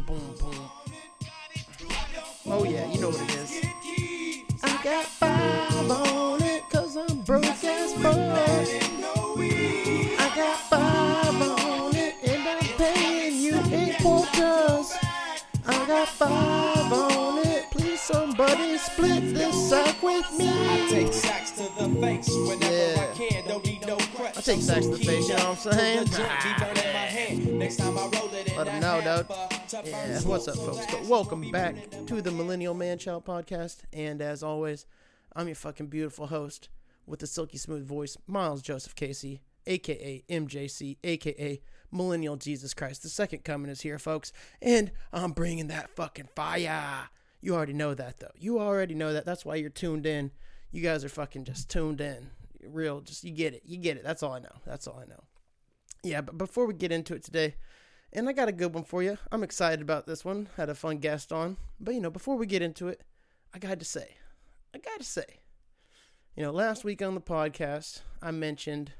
boom, boom. Oh yeah, you know what it is. I got five on it cause I'm broke as fuck. I got five on it and I'm paying you eight quarters. I got five on it. Please somebody split this sack with me. I take sacks to the face Yeah. I take sacks to the face, you know what I'm saying? The joint be burning my hand. Next time I roll it in Let 'em that know, dude. hamper, to burn Yeah, what's up, folks? But welcome back to the Millennial Man Child podcast. And as always, I'm your fucking beautiful host with the silky smooth voice, Miles Joseph Casey, aka MJC, aka Millennial Jesus Christ. The second coming is here, folks, and I'm bringing that fucking fire. You already know that, though. You already know that. That's why you're tuned in. You guys are fucking just tuned in. Real, just you get it. You get it. That's all I know. That's all I know. Yeah, but before we get into it today, and I got a good one for you. I'm excited about this one. Had a fun guest on. But, you know, before we get into it, I got to say, I got to say, you know, last week on the podcast, I mentioned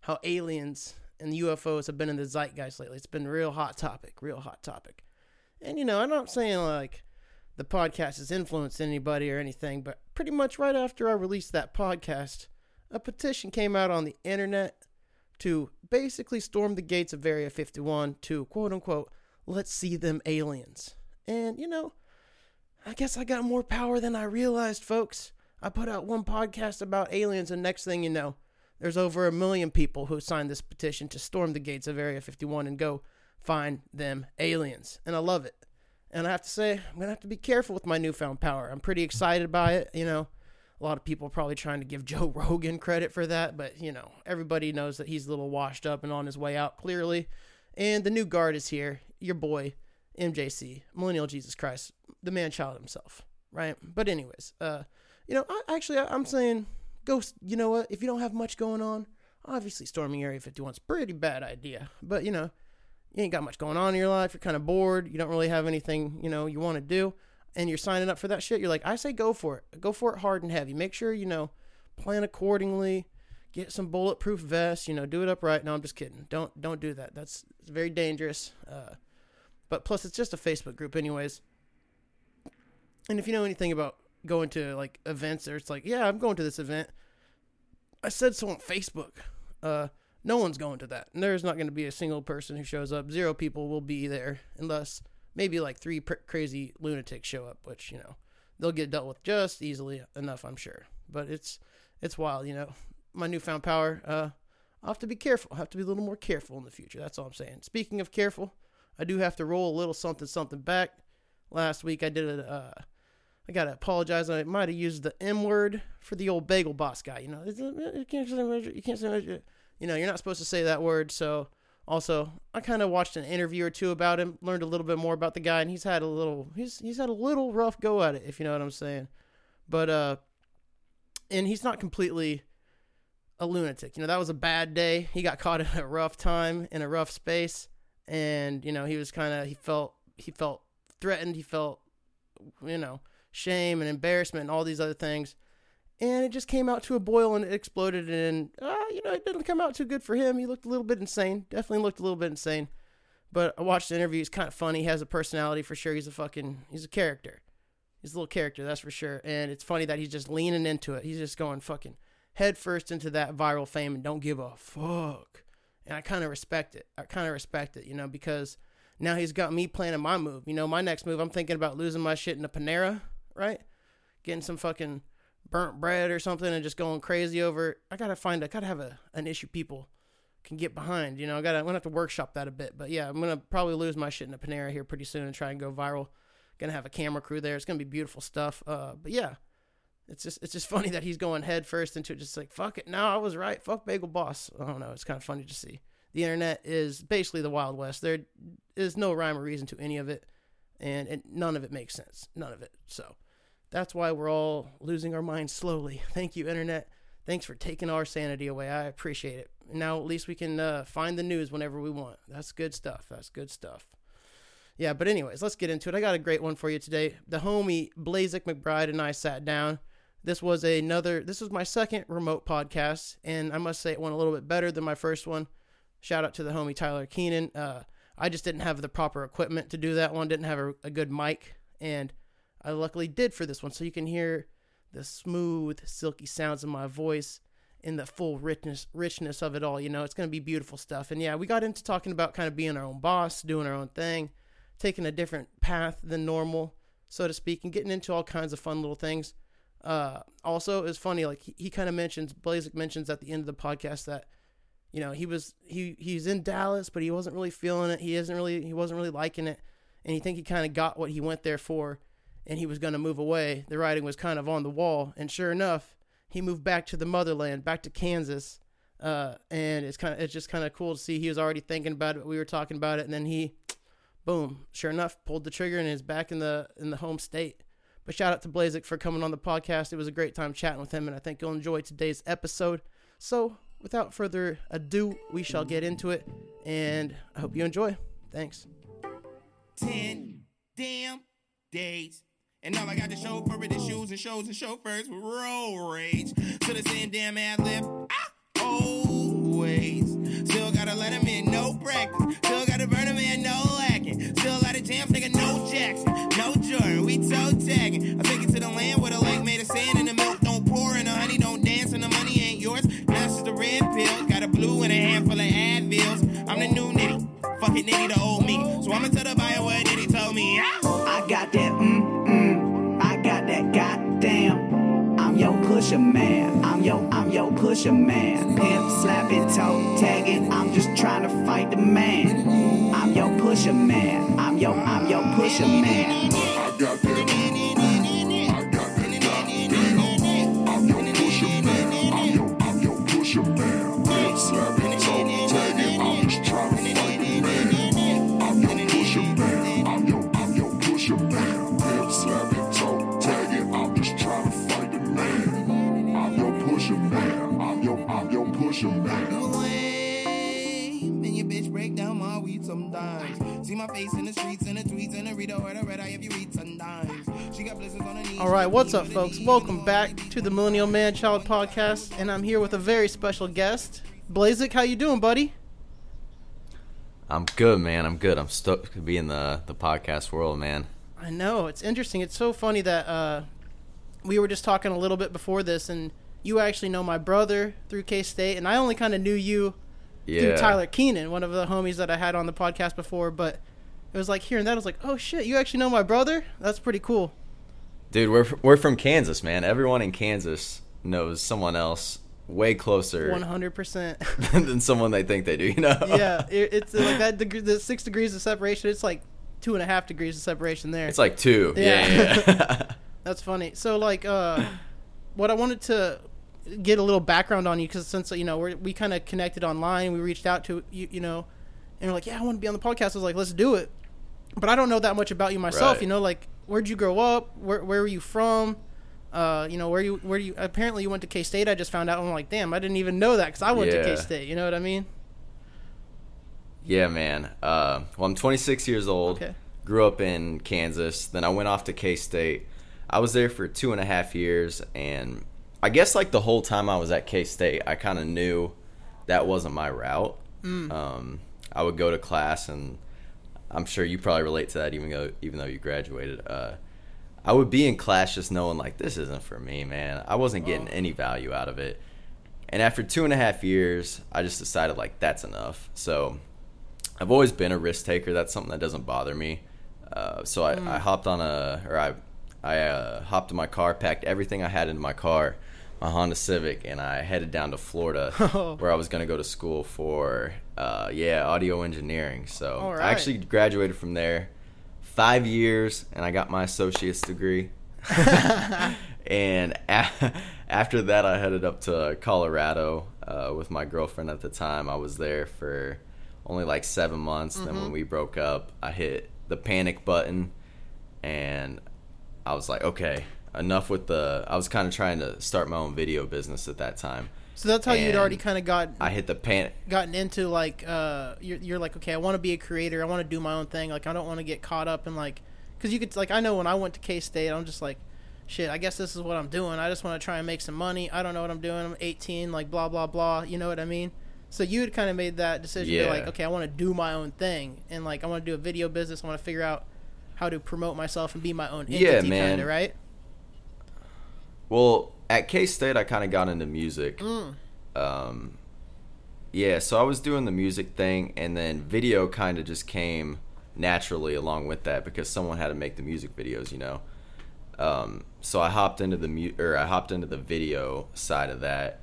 how aliens and UFOs have been in the zeitgeist lately. It's been a real hot topic, real hot topic. And, you know, I'm not saying like the podcast has influenced anybody or anything, but pretty much right after I released that podcast, a petition came out on the internet to basically storm the gates of Area 51 to quote unquote, let's see them aliens. And, you know, I guess I got more power than I realized, folks. I put out one podcast about aliens, and next thing you know, there's over a million people who signed this petition to storm the gates of Area 51 and go find them aliens. And I love it. And I have to say, I'm going to have to be careful with my newfound power. I'm pretty excited by it, you know. A lot of people probably trying to give Joe Rogan credit for that, but you know, everybody knows that he's a little washed up and on his way out clearly. And the new guard is here, your boy, MJC, Millennial Jesus Christ, the man child himself, right? But anyways, uh, you know, I actually I, I'm saying go you know what, if you don't have much going on, obviously storming Area 51 is a pretty bad idea. But you know, you ain't got much going on in your life, you're kind of bored, you don't really have anything, you know, you want to do and you're signing up for that shit, you're like, I say go for it. Go for it hard and heavy. Make sure, you know, plan accordingly. Get some bulletproof vests, you know, do it upright. No, I'm just kidding. Don't don't do that. That's very dangerous. Uh, but plus it's just a Facebook group anyways. And if you know anything about going to like events or it's like, yeah, I'm going to this event. I said so on Facebook. Uh no one's going to that. And there's not going to be a single person who shows up. Zero people will be there unless maybe like three pr- crazy lunatics show up, which you know they'll get dealt with just easily enough, I'm sure. But it's it's wild, you know. My newfound power. Uh, I'll have to be careful. I'll have to be a little more careful in the future. That's all I'm saying. Speaking of careful, I do have to roll a little something something back. Last week I did a. Uh, I gotta apologize. I might have used the M word for the old bagel boss guy. You know, you can't say you can't say you know you're not supposed to say that word. So also, I kind of watched an interview or two about him, learned a little bit more about the guy, and he's had a little he's he's had a little rough go at it, if you know what I'm saying. But uh, and he's not completely a lunatic. You know, that was a bad day. He got caught in a rough time in a rough space, and you know he was kind of he felt he felt threatened. He felt you know shame and embarrassment and all these other things and it just came out to a boil and it exploded and uh, you know it didn't come out too good for him. He looked a little bit insane. Definitely looked a little bit insane. But i watched the interview. He's kind of funny. He has a personality for sure. He's a fucking he's a character. He's a little character that's for sure. And it's funny that he's just leaning into it. He's just going fucking head first into that viral fame and don't give a fuck. And i kind of respect it. I kind of respect it you know because now he's got me planning my move. You know my next move i'm thinking about losing my shit in a panera right? Getting some fucking burnt bread or something and just going crazy over it. I gotta find I gotta have a an issue people can get behind. You know, I gotta I'm gonna have to workshop that a bit. But yeah, I'm gonna probably lose my shit in a Panera here pretty soon and try and go viral. Gonna have a camera crew there. It's gonna be beautiful stuff. Uh, but yeah, it's just it's just funny that he's going head first into it. Just like fuck it. No, I was right. Fuck Bagel Boss. I don't know. It's kind of funny to see. The internet is basically the Wild West. There is no rhyme or reason to any of it, and, and none of it makes sense. None of it. So that's why we're all losing our minds slowly. Thank you, internet. Thanks for taking our sanity away. I appreciate it. Now at least we can uh, find the news whenever we want. That's good stuff. That's good stuff. Yeah, but anyways, let's get into it. I got a great one for you today. The homie Blazik McBride and I sat down. This was another. This was my second remote podcast, and I must say it went a little bit better than my first one. Shout out to the homie Tyler Keenan. Uh, I just didn't have the proper equipment to do that one. Didn't have a, a good mic, and I luckily did for this one. So you can hear the smooth, silky sounds of my voice in the full richness richness of it all. You know, it's gonna be beautiful stuff. And yeah, we got into talking about kind of being our own boss, doing our own thing, taking a different path than normal, so to speak, and getting into all kinds of fun little things. Uh, also, it's funny. Like he, he kind of mentions, Blazik mentions at the end of the podcast that you know he was he he's in Dallas, but he wasn't really feeling it. He isn't really he wasn't really liking it, and he think he kind of got what he went there for, and he was going to move away. The writing was kind of on the wall, and sure enough, he moved back to the motherland, back to Kansas. Uh, and it's kind of it's just kind of cool to see he was already thinking about it. We were talking about it, and then he, boom, sure enough, pulled the trigger and is back in the in the home state. But shout out to Blazik for coming on the podcast. It was a great time chatting with him, and I think you'll enjoy today's episode. So, without further ado, we shall get into it, and I hope you enjoy. Thanks. Ten damn days. And all I got to show for it is shoes and shows and chauffeurs with road rage. To the same damn ad lib. Ah, always. Still gotta let him in, no practice. Still gotta burn him in, no pusher man. I'm your I'm your pusher man. Pimp slapping, toe tagging. I'm just trying to fight the man. I'm your pusher man. I'm your I'm your pusher man. I got that. Sometimes. See my face in the streets and the tweets and the read or the red eye if you read sometimes. She got blisters on her knees. All right, what's up, folks? Welcome back to the Millennial Man Child Podcast, and I'm here with a very special guest, Blazik. How you doing, buddy? I'm good, man. I'm good. I'm stoked to be in the the podcast world, man. I know it's interesting. It's so funny that uh, we were just talking a little bit before this, and you actually know my brother through K State, and I only kind of knew you through Tyler Keenan, one of the homies that I had on the podcast before. But it was like hearing that, I was like, oh shit, you actually know my brother? That's pretty cool. Dude, we're we're from Kansas, man. Everyone in Kansas knows someone else way closer One hundred percent. than someone they think they do. You know? Yeah, it, it's like that. The six degrees of separation. It's like two and a half degrees of separation there. It's like two. Yeah. Yeah. yeah. That's funny. So like, uh, what I wanted to get a little background on you because since you know we're, we kind of connected online, we reached out to you, you know, and you're like, yeah, I want to be on the podcast. I was like, let's do it. But I don't know that much about you myself. Right. You know, like where'd you grow up? Where where were you from? Uh, you know, where you where you apparently you went to K State. I just found out. I'm like, damn, I didn't even know that because I went to K State. You know what I mean? Yeah, man. Uh, well, I'm 26 years old. Okay. Grew up in Kansas. Then I went off to K State. I was there for two and a half years, and I guess like the whole time I was at K State, I kind of knew that wasn't my route. Um, I would go to class, and I'm sure you probably relate to that, even though even though you graduated. Uh, I would be in class just knowing like this isn't for me, man. I wasn't getting any value out of it. And after two and a half years, I just decided like that's enough. So I've always been a risk taker. That's something that doesn't bother me. Uh, so I, I hopped on a, or I, I uh, hopped in my car, packed everything I had into my car, my Honda Civic, and I headed down to Florida, where I was going to go to school for, uh, yeah, audio engineering. So All I actually graduated from there, five years, and I got my associate's degree. and a- after that, I headed up to Colorado uh, with my girlfriend at the time. I was there for only like seven months. Then when we broke up, I hit the panic button, and I was like, okay, enough with the. I was kind of trying to start my own video business at that time. So that's how you'd already kind of got I hit the panic. gotten into like uh you're, you're like okay i want to be a creator i want to do my own thing like i don't want to get caught up in like because you could like i know when i went to k-state i'm just like shit i guess this is what i'm doing i just want to try and make some money i don't know what i'm doing i'm 18 like blah blah blah you know what i mean So you had kind of made that decision. You're like, okay, I want to do my own thing, and like I want to do a video business. I want to figure out how to promote myself and be my own entity, Yeah, man. kind of right. Well, at K State, I kind of got into music. Mm. Um, yeah, so I was doing the music thing, and then video kind of just came naturally along with that because someone had to make the music videos, you know. Um, so I hopped into the mu- or I hopped into the video side of that,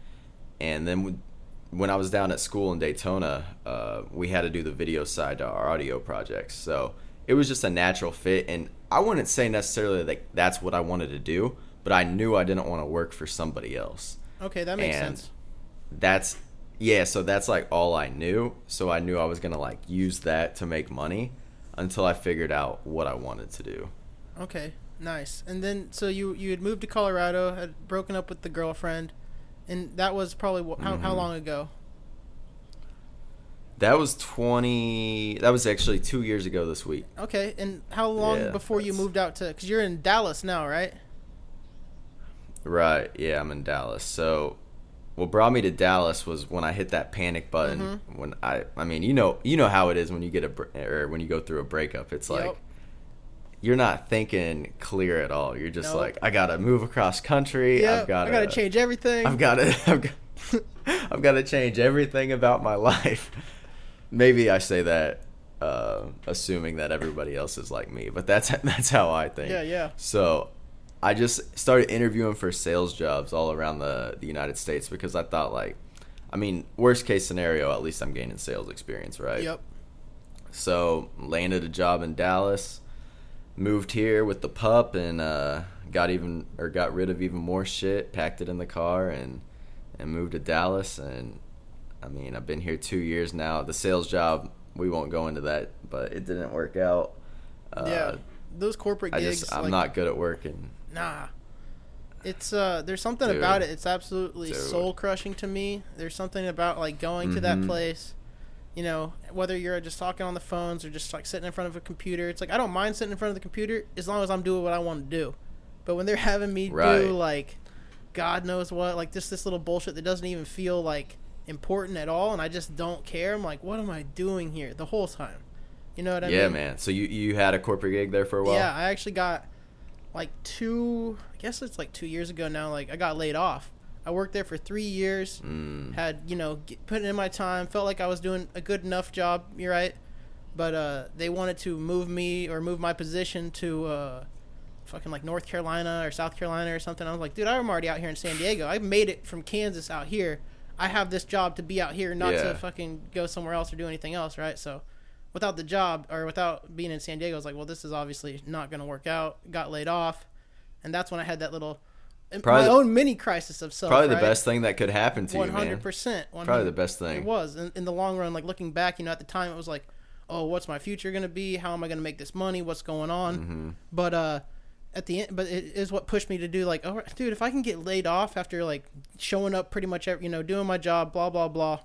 and then when- when I was down at school in Daytona, uh, we had to do the video side to our audio projects. So it was just a natural fit, and I wouldn't say necessarily that that's what I wanted to do, but I knew I didn't want to work for somebody else Okay, that makes And- sense. that's yeah so that's like all i knew so i knew i was gonna like use that to make money until i figured out what i wanted to do Okay, nice. And then so you you had moved to Colorado, had broken up with the girlfriend, and that was probably wh- how Mm-hmm. how long ago? that was 20 that was actually two years ago this week Okay, and how long Yeah, before you moved out to? Because you're in Dallas now, right? Right yeah i'm in dallas so what brought me to dallas was when i hit that panic button Mm-hmm. when i i mean you know you know how it is when you get a or when you go through a breakup it's like Yep. you're not thinking clear at all you're just Nope. like i gotta move across country Yeah, i've gotta I gotta change everything. I've got to. I've got, I've got to change everything about my life. Maybe I say that, uh, assuming that everybody else is like me, but that's that's how I think. Yeah, yeah. So, I just started interviewing for sales jobs all around the the United States because I thought like, I mean, worst case scenario, at least I'm gaining sales experience, right? Yep. So landed a job in Dallas, moved here with the pup, and uh, got even or got rid of even more shit, packed it in the car, and and moved to Dallas. And I mean, I've been here two years now. The sales job, we won't go into that, but it didn't work out. Uh, yeah. Those corporate I gigs. just I'm like, not good at working. Nah. It's uh there's something Dude. about it. It's absolutely Dude. soul crushing to me. There's something about like going to that Mhm. place, you know, whether you're just talking on the phones or just like sitting in front of a computer. It's like I don't mind sitting in front of the computer as long as I'm doing what I want to do. But when they're having me Right. do like God knows what, like just this little bullshit that doesn't even feel like important at all and I just don't care. I'm like, what am I doing here the whole time? You know what I yeah, mean? Yeah, man. So you you had a corporate gig there for a while. Yeah, I actually got like two. I guess it's like two years ago now. Like I got laid off. I worked there for three years. Mm. Had you know get, put in my time. Felt like I was doing a good enough job. You're right. But uh, they wanted to move me or move my position to uh, fucking like North Carolina or South Carolina or something. I was like, dude, I'm already out here in San Diego. I made it from Kansas out here. I have this job to be out here, not Yeah. to fucking go somewhere else or do anything else, right? So without the job or without being in San Diego, I was like, well, this is obviously not going to work out. Got laid off, and that's when I had that little Probably my the- own mini crisis of self. Probably the best thing that could happen to One you, man. hundred percent. Probably the best thing. It was in, in the long run. Like looking back, you know, at the time it was like, oh, what's my future gonna be? How am I gonna make this money? What's going on? Mm-hmm. But uh, at the end, but it is what pushed me to do like, oh, dude, if I can get laid off after like showing up pretty much, every, you know, doing my job, blah blah blah,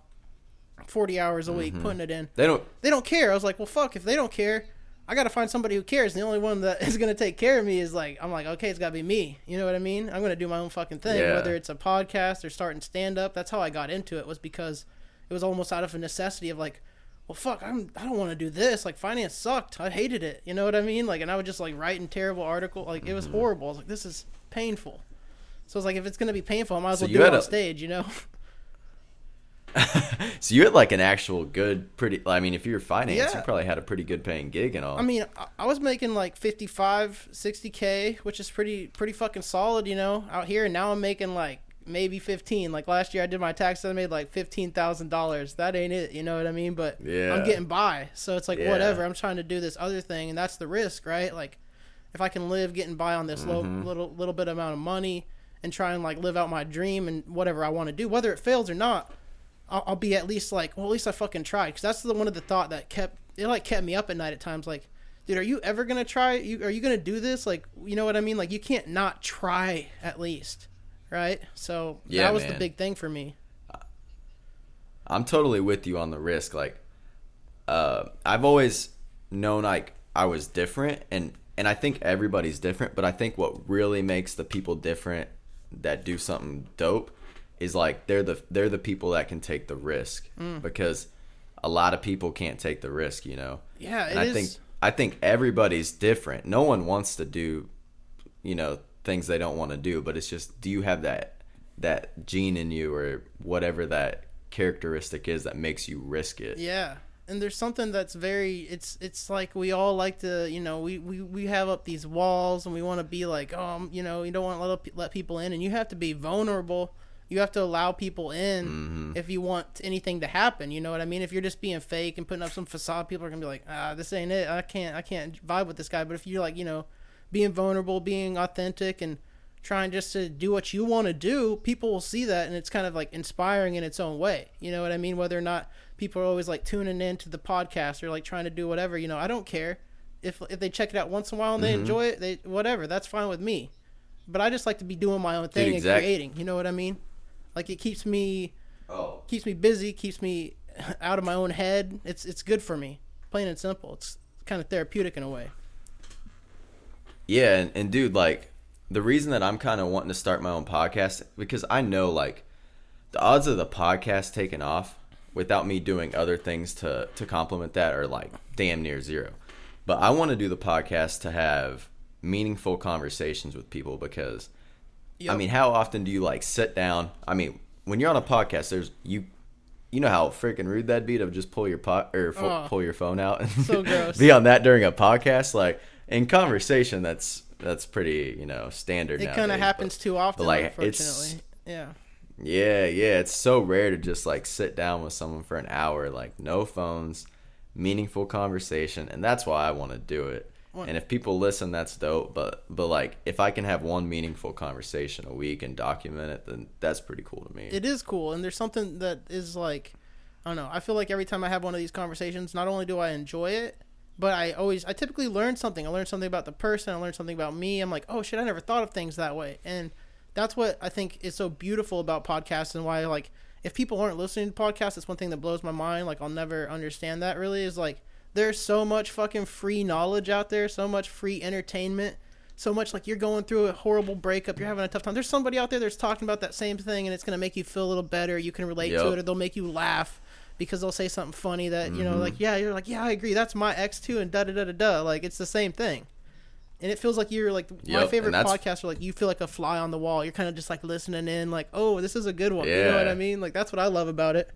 forty hours a Mm-hmm. week, putting it in They don't. they don't care. I was like, well, fuck, if they don't care, I got to find somebody who cares. And the only one that is going to take care of me is like, I'm like, okay, it's got to be me. You know what I mean? I'm going to do my own fucking thing, Yeah. whether it's a podcast or starting stand up. That's how I got into it was because it was almost out of a necessity of like, well, fuck, I'm, I don't want to do this. Like finance sucked. I hated it. You know what I mean? Like, and I would just like writing terrible article. Like it was Mm-hmm. horrible. I was like, this is painful. So it's like, if it's going to be painful, I might as So well do it on a- stage, you know? So you had like an actual good, pretty. I mean, if you were finance, Yeah. you probably had a pretty good paying gig and all. I mean, I- was making like 55, 60k, which is pretty pretty fucking solid, you know, out here. And now I'm making like maybe 15. Like last year, I did my taxes, I made like fifteen thousand dollars. That ain't it, you know what I mean? But Yeah. I'm getting by, so it's like Yeah. whatever. I'm trying to do this other thing, and that's the risk, right? Like, if I can live getting by on this low, Mm-hmm. little little bit amount of money and try and like live out my dream and whatever I want to do, whether it fails or not, I'll, I'll be at least like, well, at least I fucking tried. Because that's the one of the thought that kept it like kept me up at night at times. Like, dude, are you ever gonna try? You are you gonna do this? Like, you know what I mean? Like, you can't not try at least, right? So Yeah, that was the big thing for me. I'm totally with you on the risk. Like, uh, I've always known like I was different, and and I think everybody's different. But I think what really makes the people different that do something dope is like they're the they're the people that can take the risk Mm. because a lot of people can't take the risk, you know. Yeah, and it I is- think I think everybody's different. No one wants to do, you know, things they don't want to do. But it's just, do you have that that gene in you or whatever that characteristic is that makes you risk it? Yeah. And there's something that's very it's it's like we all like to you know we, we, we have up these walls and we want to be like um you know you don't want to let, let people in and you have to be vulnerable you have to allow people in Mm-hmm. if you want anything to happen you know what I mean if you're just being fake and putting up some facade people are gonna be like ah this ain't it I can't I can't vibe with this guy but if you're like you know being vulnerable being authentic and trying just to do what you want to do, people will see that and it's kind of like inspiring in its own way. You know what I mean? Whether or not people are always like tuning in to the podcast or like trying to do whatever, you know, I don't care. If if they check it out once in a while and Mm-hmm. they enjoy it, they whatever, that's fine with me. But I just like to be doing my own thing exact- and creating. You know what I mean? Like it keeps me Oh, keeps me busy, keeps me out of my own head. It's it's good for me. Plain and simple. It's kind of therapeutic in a way. Yeah, and, and dude, like the reason that I'm kind of wanting to start my own podcast because I know like the odds of the podcast taking off without me doing other things to to complement that are like damn near zero. But I want to do the podcast to have meaningful conversations with people because I mean, how often do you like sit down? I mean, when you're on a podcast, there's you you know how freaking rude that'd be to just pull your pot or fo- pull your phone out and So gross. be on that during a podcast. Like in conversation, that's that's pretty you know standard. It kind of happens but- too often, like, unfortunately. it's- Yeah. Yeah, yeah, it's so rare to just like sit down with someone for an hour, like no phones, meaningful conversation, and that's why I want to do it. What- And if people listen, that's dope. But but like if I can have one meaningful conversation a week and document it, then that's pretty cool to me. It is cool, and there's something that is like, I don't know. I feel like every time I have one of these conversations, not only do I enjoy it, but I always, I typically learn something. I learn something about the person. I learn something about me. I'm like, oh shit, I never thought of things that way, and that's what I think is so beautiful about podcasts and why like if people aren't listening to podcasts, it's one thing that blows my mind. Like I'll never understand that really is like there's so much fucking free knowledge out there, so much free entertainment so much like you're going through a horrible breakup, you're having a tough time. There's somebody out there that's talking about that same thing, and it's gonna make you feel a little better. You can relate to it, or they'll make you laugh because they'll say something funny that you Mm-hmm. know, like yeah, you're like yeah, I agree, that's my ex too, and da da da da da. Like it's the same thing, and it feels like you're like my favorite podcasts are like you feel like a fly on the wall. You're kind of just like listening in, like oh, this is a good one. You know what I mean? Like that's what I love about it.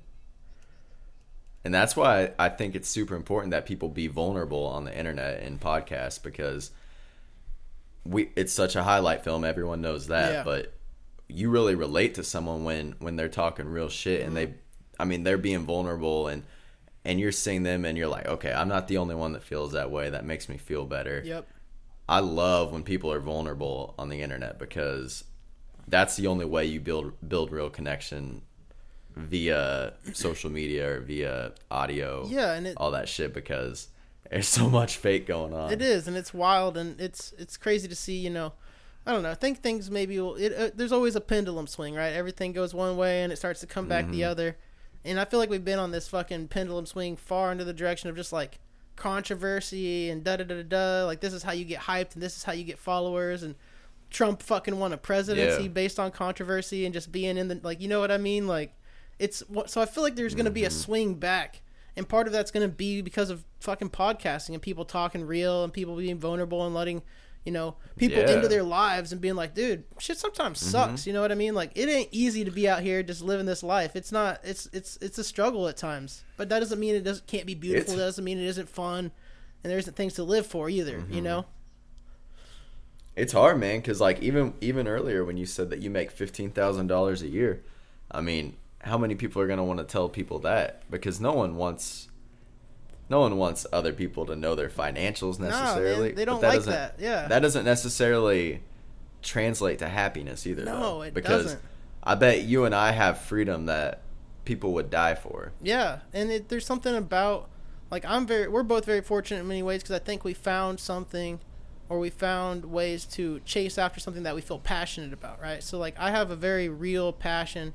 And that's why I think it's super important that people be vulnerable on the internet and podcasts because we it's such a highlight film, everyone knows that, Yeah. but you really relate to someone when when they're talking real shit and they mm-hmm. I mean they're being vulnerable and and you're seeing them and you're like, "Okay, I'm not the only one that feels that way. That makes me feel better." Yep. I love when people are vulnerable on the internet because that's the only way you build build real connection via social media or via audio. Yeah, and it- all that shit because there's so much fake going on. It is, and it's wild, and it's it's crazy to see. You know, I don't know. I think things maybe will. It, uh, there's always a pendulum swing, right? Everything goes one way, and it starts to come back Mm-hmm. the other. And I feel like we've been on this fucking pendulum swing far into the direction of just like controversy and da da da da da. Like this is how you get hyped, and this is how you get followers, and Trump fucking won a presidency Yeah. based on controversy and just being in the like, you know what I mean? Like, it's what. So I feel like there's gonna be a Mm-hmm. swing back and part of that's going to be because of fucking podcasting and people talking real and people being vulnerable and letting you know people Yeah. Mm-hmm. into their lives and being like dude shit sometimes sucks you know what i mean like it ain't easy to be out here just living this life it's not it's it's it's a struggle at times but that doesn't mean it doesn't can't be beautiful It's- that doesn't mean it isn't fun and there isn't things to live for either Mm-hmm. you know It's hard, man, because like even even earlier when you said that you make fifteen thousand dollars a year, I mean, how many people are gonna want to tell people that? Because no one wants, no one wants other people to know their financials necessarily. they but don't like that, yeah. that doesn't necessarily translate to happiness either. No, though, it because doesn't. I bet you and I have freedom that people would die for. Yeah, and it, there's something about like I'm very we're both very fortunate in many ways because I think we found something or we found ways to chase after something that we feel passionate about, right? So like I have a very real passion.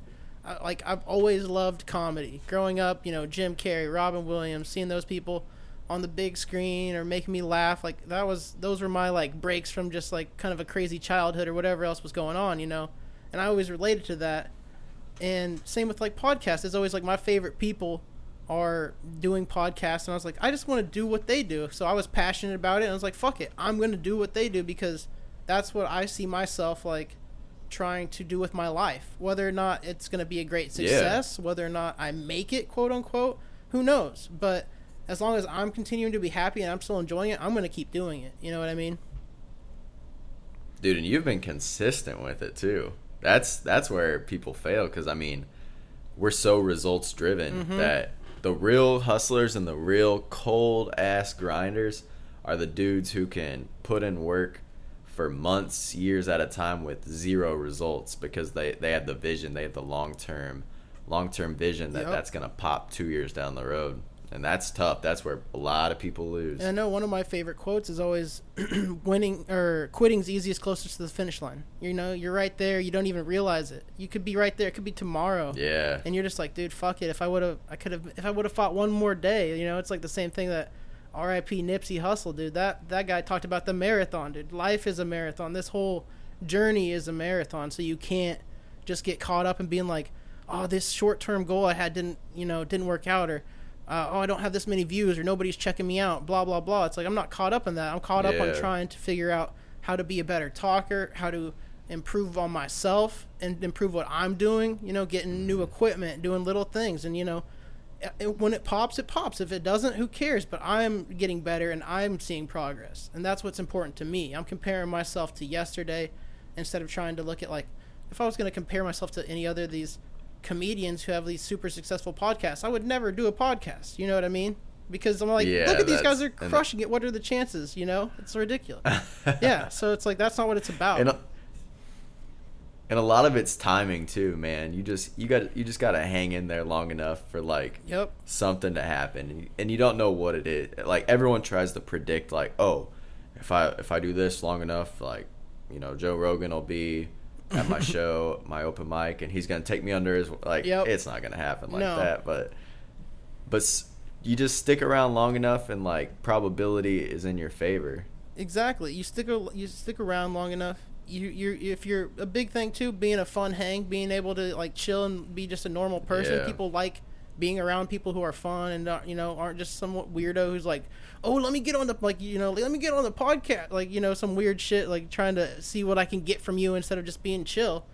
Like I've always loved comedy. Growing up, you know, Jim Carrey, Robin Williams, seeing those people on the big screen or making me laugh, like that was those were my like breaks from just like kind of a crazy childhood or whatever else was going on, you know. And I always related to that And same with like podcasts. It's always like my favorite people are doing podcasts, and I was like, I just want to do what they do. So I was passionate about it, and I was like, fuck it, I'm going to do what they do because that's what I see myself like trying to do with my life. Whether or not it's going to be a great Yeah. success, whether or not I make it, quote unquote, who knows? But as long as I'm continuing to be happy and I'm still enjoying it, I'm going to keep doing it. You know what I mean? dude and you've been consistent with it too that's that's where people fail because i mean we're so results driven Mm-hmm. that the real hustlers and the real cold ass grinders are the dudes who can put in work for months years at a time with zero results because they they have the vision they have the long term long term vision that Yep. that's gonna pop two years down the road and that's tough that's where a lot of people lose And I know one of my favorite quotes is always winning or quitting's easiest closest to the finish line. You know, you're right there, you don't even realize it. You could be right there, it could be tomorrow. yeah And you're just like, dude, fuck it. If I would have I could have if I would have fought one more day, you know, it's like the same thing that RIP Nipsey Hussle, dude. That that guy talked about the marathon, dude. Life is a marathon. This whole journey is a marathon, so you can't just get caught up in being like, oh, this short-term goal I had didn't, you know, didn't work out or uh, oh, I don't have this many views or nobody's checking me out, blah blah blah. It's like I'm not caught up in that. I'm caught up on trying to figure out how to be a better talker, how to improve on myself and improve what I'm doing, you know, getting new equipment, doing little things and you know, it, when it pops, it pops. If it doesn't, who cares? But I'm getting better and I'm seeing progress. And that's what's important to me. I'm comparing myself to yesterday instead of trying to look at like if I was going to compare myself to any other of these comedians who have these super successful podcasts, I would never do a podcast. You know what I mean? Because I'm like, Yeah, look at these guys are crushing it. What are the chances? You know, it's ridiculous. yeah, so it's like that's not what it's about. And a, lot of it's timing too, man. You just you got you just got to hang in there long enough for like yep. something to happen, and you, and you don't know what it is. Like everyone tries to predict, like, oh, if I if I do this long enough, like, you know, Joe Rogan will be at my show, my open mic, and he's gonna take me under his like. Yep. It's not gonna happen like No. that, but but you just stick around long enough, and like probability is in your favor. Exactly. You stick a, you stick around long enough. You you if you're a big thing too, being a fun hang, being able to like chill and be just a normal person. Yeah. People like being around people who are fun and not, you know aren't just some weirdo who's like, oh, let me get on the like you know let me get on the podcast like you know some weird shit like trying to see what I can get from you instead of just being chill.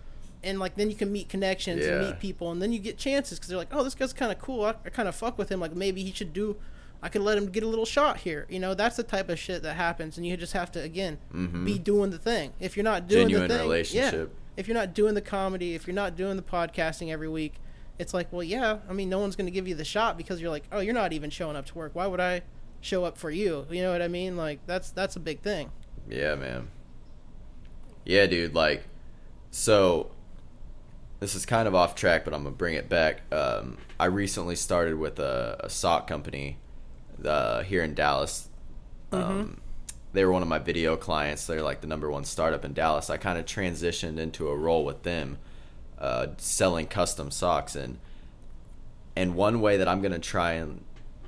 And like then you can meet connections and meet people, and then you get chances because they're like, oh, this guy's kind of cool. I, I kind of fuck with him. Like maybe he should do I could let him get a little shot here. You know, that's the type of shit that happens, and you just have to again be doing the thing. If you're not doing Mm-hmm. Genuine the thing, relationship. yeah. If you're not doing the comedy, if you're not doing the podcasting every week, it's like, well, yeah. I mean, no one's going to give you the shot because you're like, oh, you're not even showing up to work. Why would I show up for you? You know what I mean? Like that's that's a big thing. Yeah, man. Yeah, dude. Like, so this is kind of off track, but I'm gonna bring it back. Um, I recently started with a, a sock company uh, here in Dallas. Um, they were one of my video clients. They're like the number one startup in Dallas. I kind of transitioned into a role with them, uh, selling custom socks, and and one way that I'm gonna try and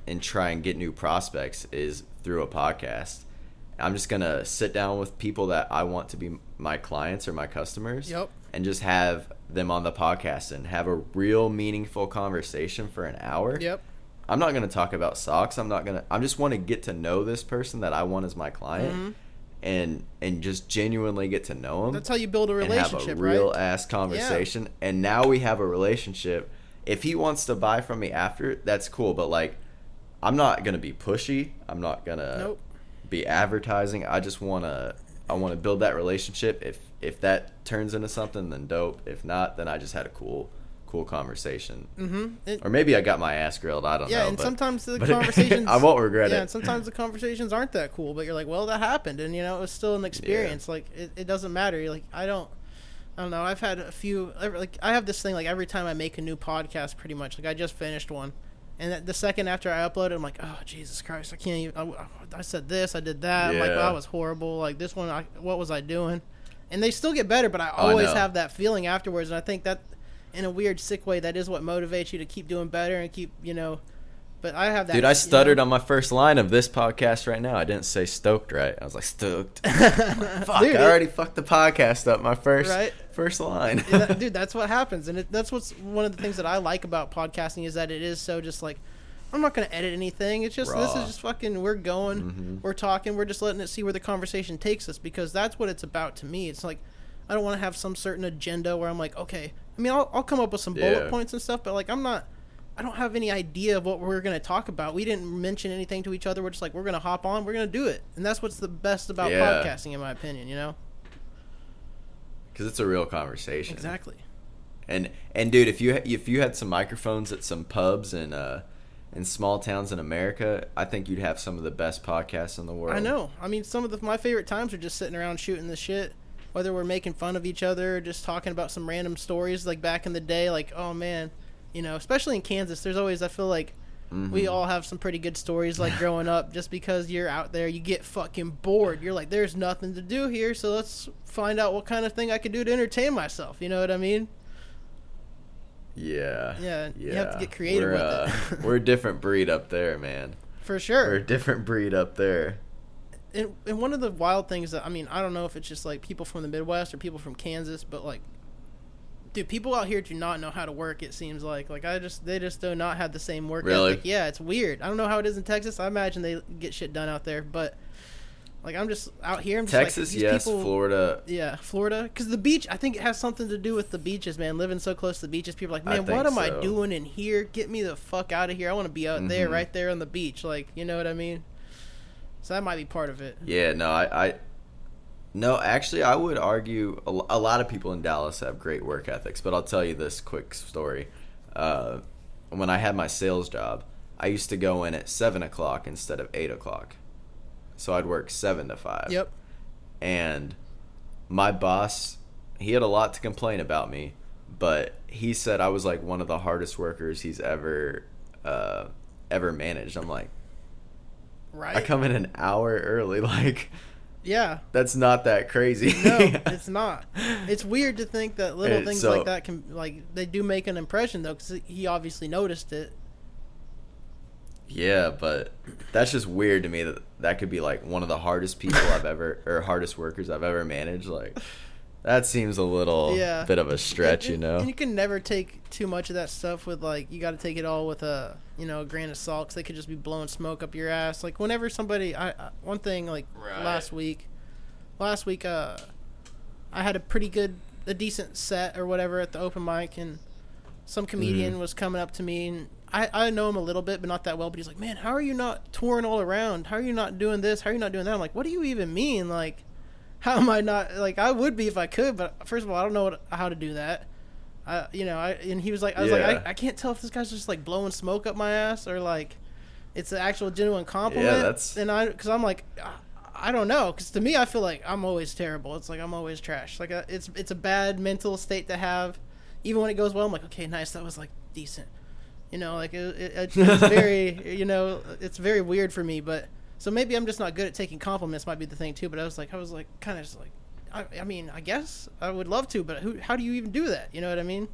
and try and get new prospects is through a podcast. I'm just gonna sit down with people that I want to be my clients or my customers, Yep. and just have them on the podcast and have a real meaningful conversation for an hour. Yep. I'm not gonna talk about socks. I'm not gonna. I just want to get to know this person that I want as my client, and and just genuinely get to know him Mm-hmm. That's how you build a relationship, have a real right? ass conversation. And now we have a relationship. If he wants to buy from me after, that's cool. But like, I'm not gonna be pushy. I'm not gonna Nope. be advertising. I just wanna I want to build that relationship. If if that turns into something, then dope. If not, then I just had a cool cool conversation. Mm-hmm. Or maybe I got my ass grilled. I don't know. Yeah, and but- sometimes the conversations I won't regret yeah, it. and sometimes the conversations aren't that cool, but you're like, well, that happened, and you know, it was still an experience. Like, it, it doesn't matter. You're like, I don't, I don't know. I've had a few. Like, I have this thing. Like, every time I make a new podcast, pretty much. Like, I just finished one, and the second after I upload it, I'm like, oh Jesus Christ, I can't even. I, I said this, I did that. I'm like, Yeah. well, that was horrible. Like this one, I, what was I doing? And they still get better, but I Oh, I always have that feeling afterwards, and I think that. In a weird, sick way, that is what motivates you to keep doing better and keep, you know. But I have that. Dude, I know- stuttered on my first line of this podcast right now. I didn't say stoked right. I was like stoked. Fuck, Dude, I already fucked the podcast up. My first Right. First line. Yeah, that- dude, that's what happens, and it, that's what's one of the things that I like about podcasting is that it is so just like I'm not gonna edit anything. It's just this is just fucking. We're going, mm-hmm. we're talking, we're just letting it see where the conversation takes us because that's what it's about to me. It's like I don't want to have some certain agenda where I'm like, okay. I mean, I'll, I'll come up with some bullet Yeah. points and stuff, but like I'm not. I don't have any idea of what we're gonna talk about. We didn't mention anything to each other. We're just like we're gonna hop on, we're gonna do it, and that's what's the best about Yeah. podcasting, in my opinion. You know, Because it's a real conversation. exactly. And and dude, if you if you had some microphones at some pubs and uh in small towns in America, I think you'd have some of the best podcasts in the world. I know. I mean, some of the, my favorite times are just sitting around shooting the shit. Whether we're making fun of each other or just talking about some random stories, like back in the day, like oh man, you know, especially in Kansas, there's always I feel like we all have some pretty good stories like growing up. Just because you're out there, you get fucking bored. You're like, there's nothing to do here, so let's find out what kind of thing I could do to entertain myself. You know what I mean? Yeah. Yeah, you have to get creative we're, with uh, it. we're a different breed up there, man. For sure. We're a different breed up there. And, and one of the wild things that I mean, I don't know if it's just like people from the Midwest or people from Kansas, but like, dude, people out here do not know how to work. It seems like like I just they just do not have the same work Really? ethic. Yeah, it's weird. I don't know how it is in Texas. I imagine they get shit done out there, but like I'm just out here. I'm just Texas, these yes. people- Florida, Yeah, Florida, because the beach. I think it has something to do with the beaches, man. Living so close to the beaches, people are like, man, what am I doing in here? Get me the fuck out of here. I want to be out there, Mhm. right there on the beach. Like, you know what I mean? So that might be part of it. Yeah, no, I, I no, actually, I would argue a, a lot of people in Dallas have great work ethics. But I'll tell you this quick story. Uh, when I had my sales job, I used to go in at seven o'clock instead of eight o'clock, so I'd work seven to five. Yep. And my boss, he had a lot to complain about me, but he said I was like one of the hardest workers he's ever uh, ever managed. I'm like, Right. I come in an hour early, like. yeah. That's not that crazy. No, it's not. It's weird to think that little things so- like that can like they do make an impression though, because he obviously noticed it. yeah, but that's just weird to me that that could be like one of the hardest people I've ever or hardest workers I've ever managed. Like that seems a little Yeah. bit of a stretch, And- you know. And you can never take too much of that stuff with like you got to take it all with a you know a grain of salt because they could just be blowing smoke up your ass. Like whenever somebody, I, I one thing like Right. last week, last week uh, I had a pretty good, a decent set or whatever at the open mic, and some comedian was coming up to me and. I, I know him a little bit, but not that well. But he's like, "Man, how are you not touring all around? How are you not doing this? How are you not doing that?" I'm like, "What do you even mean? Like, how am I not like I would be if I could, but first of all, I don't know what, how to do that. I, you know, I and he was like, I was like, I, I can't tell if this guy's just like blowing smoke up my ass or like it's an actual genuine compliment. that's- and I because I'm like, I, I don't know, because to me, I feel like I'm always terrible. It's like I'm always trash. Like uh it's it's a bad mental state to have. Even when it goes well, I'm like, okay, nice, that was like decent. You know, like it, it, it's very, you know, it's very weird for me. But so maybe I'm just not good at taking compliments. Might be the thing too. But I was like, I was like, kind of just like, I, I mean, I guess I would love to, but who? How do you even do that? You know what I mean?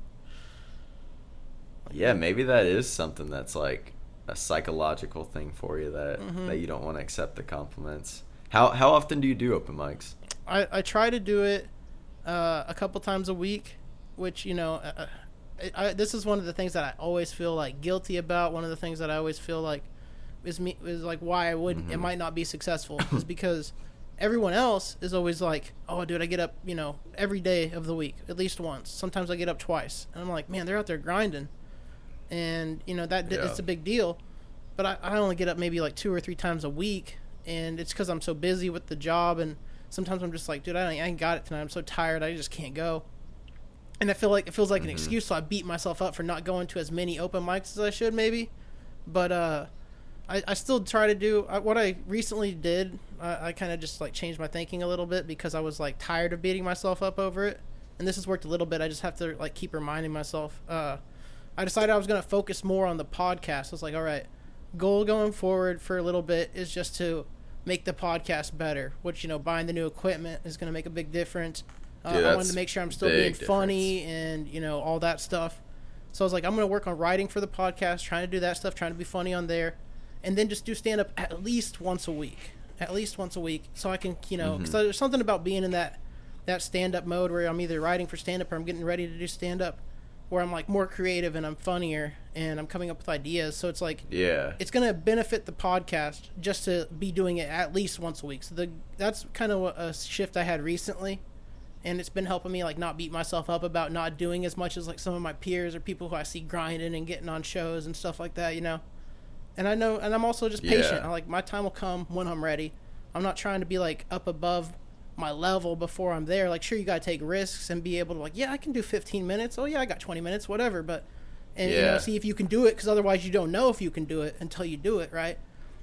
yeah, maybe that is something that's like a psychological thing for you that Mm-hmm. that you don't want to accept the compliments. How how often do you do open mics? I, I try to do it uh, a couple times a week, which you know, uh, I, I, this is one of the things that I always feel like guilty about. One of the things that I always feel like is me is like why I wouldn't it might not be successful is because everyone else is always like, oh, dude, I get up, you know, every day of the week at least once. Sometimes I get up twice, and I'm like, man, they're out there grinding, and you know that Yeah. it's a big deal. But I, I only get up maybe like two or three times a week, and it's because I'm so busy with the job, and sometimes I'm just like, dude, I I ain't got it tonight. I'm so tired, I just can't go. And I feel like it feels like an excuse, so I beat myself up for not going to as many open mics as I should, maybe. But uh, I, I still try to do I, what I recently did. I, I kind of just like changed my thinking a little bit because I was like tired of beating myself up over it, and this has worked a little bit. I just have to like keep reminding myself. Uh, I decided I was going to focus more on the podcast. I was like, all right, goal going forward for a little bit is just to make the podcast better. Which you know, buying the new equipment is going to make a big difference. Uh, Dude, I wanted to make sure I'm still being funny and you know all that stuff. So I was like, I'm going to work on writing for the podcast, trying to do that stuff, trying to be funny on there, and then just do stand up at least once a week, at least once a week, so I can, you know, because mm-hmm. there's something about being in that that stand up mode where I'm either writing for stand up or I'm getting ready to do stand up, where I'm like more creative and I'm funnier and I'm coming up with ideas. So it's like Yeah. it's going to benefit the podcast just to be doing it at least once a week. So the that's kind of a shift I had recently, and it's been helping me like not beat myself up about not doing as much as like some of my peers or people who I see grinding and getting on shows and stuff like that. You know, and I know, and I'm also just patient. Yeah. I like my time will come when I'm ready. I'm not trying to be like up above my level before I'm there. Like, sure, you gotta take risks and be able to like, yeah, I can do 15 minutes. Oh yeah, I got 20 minutes, whatever. But and you know, see if you can do it because otherwise you don't know if you can do it until you do it, right?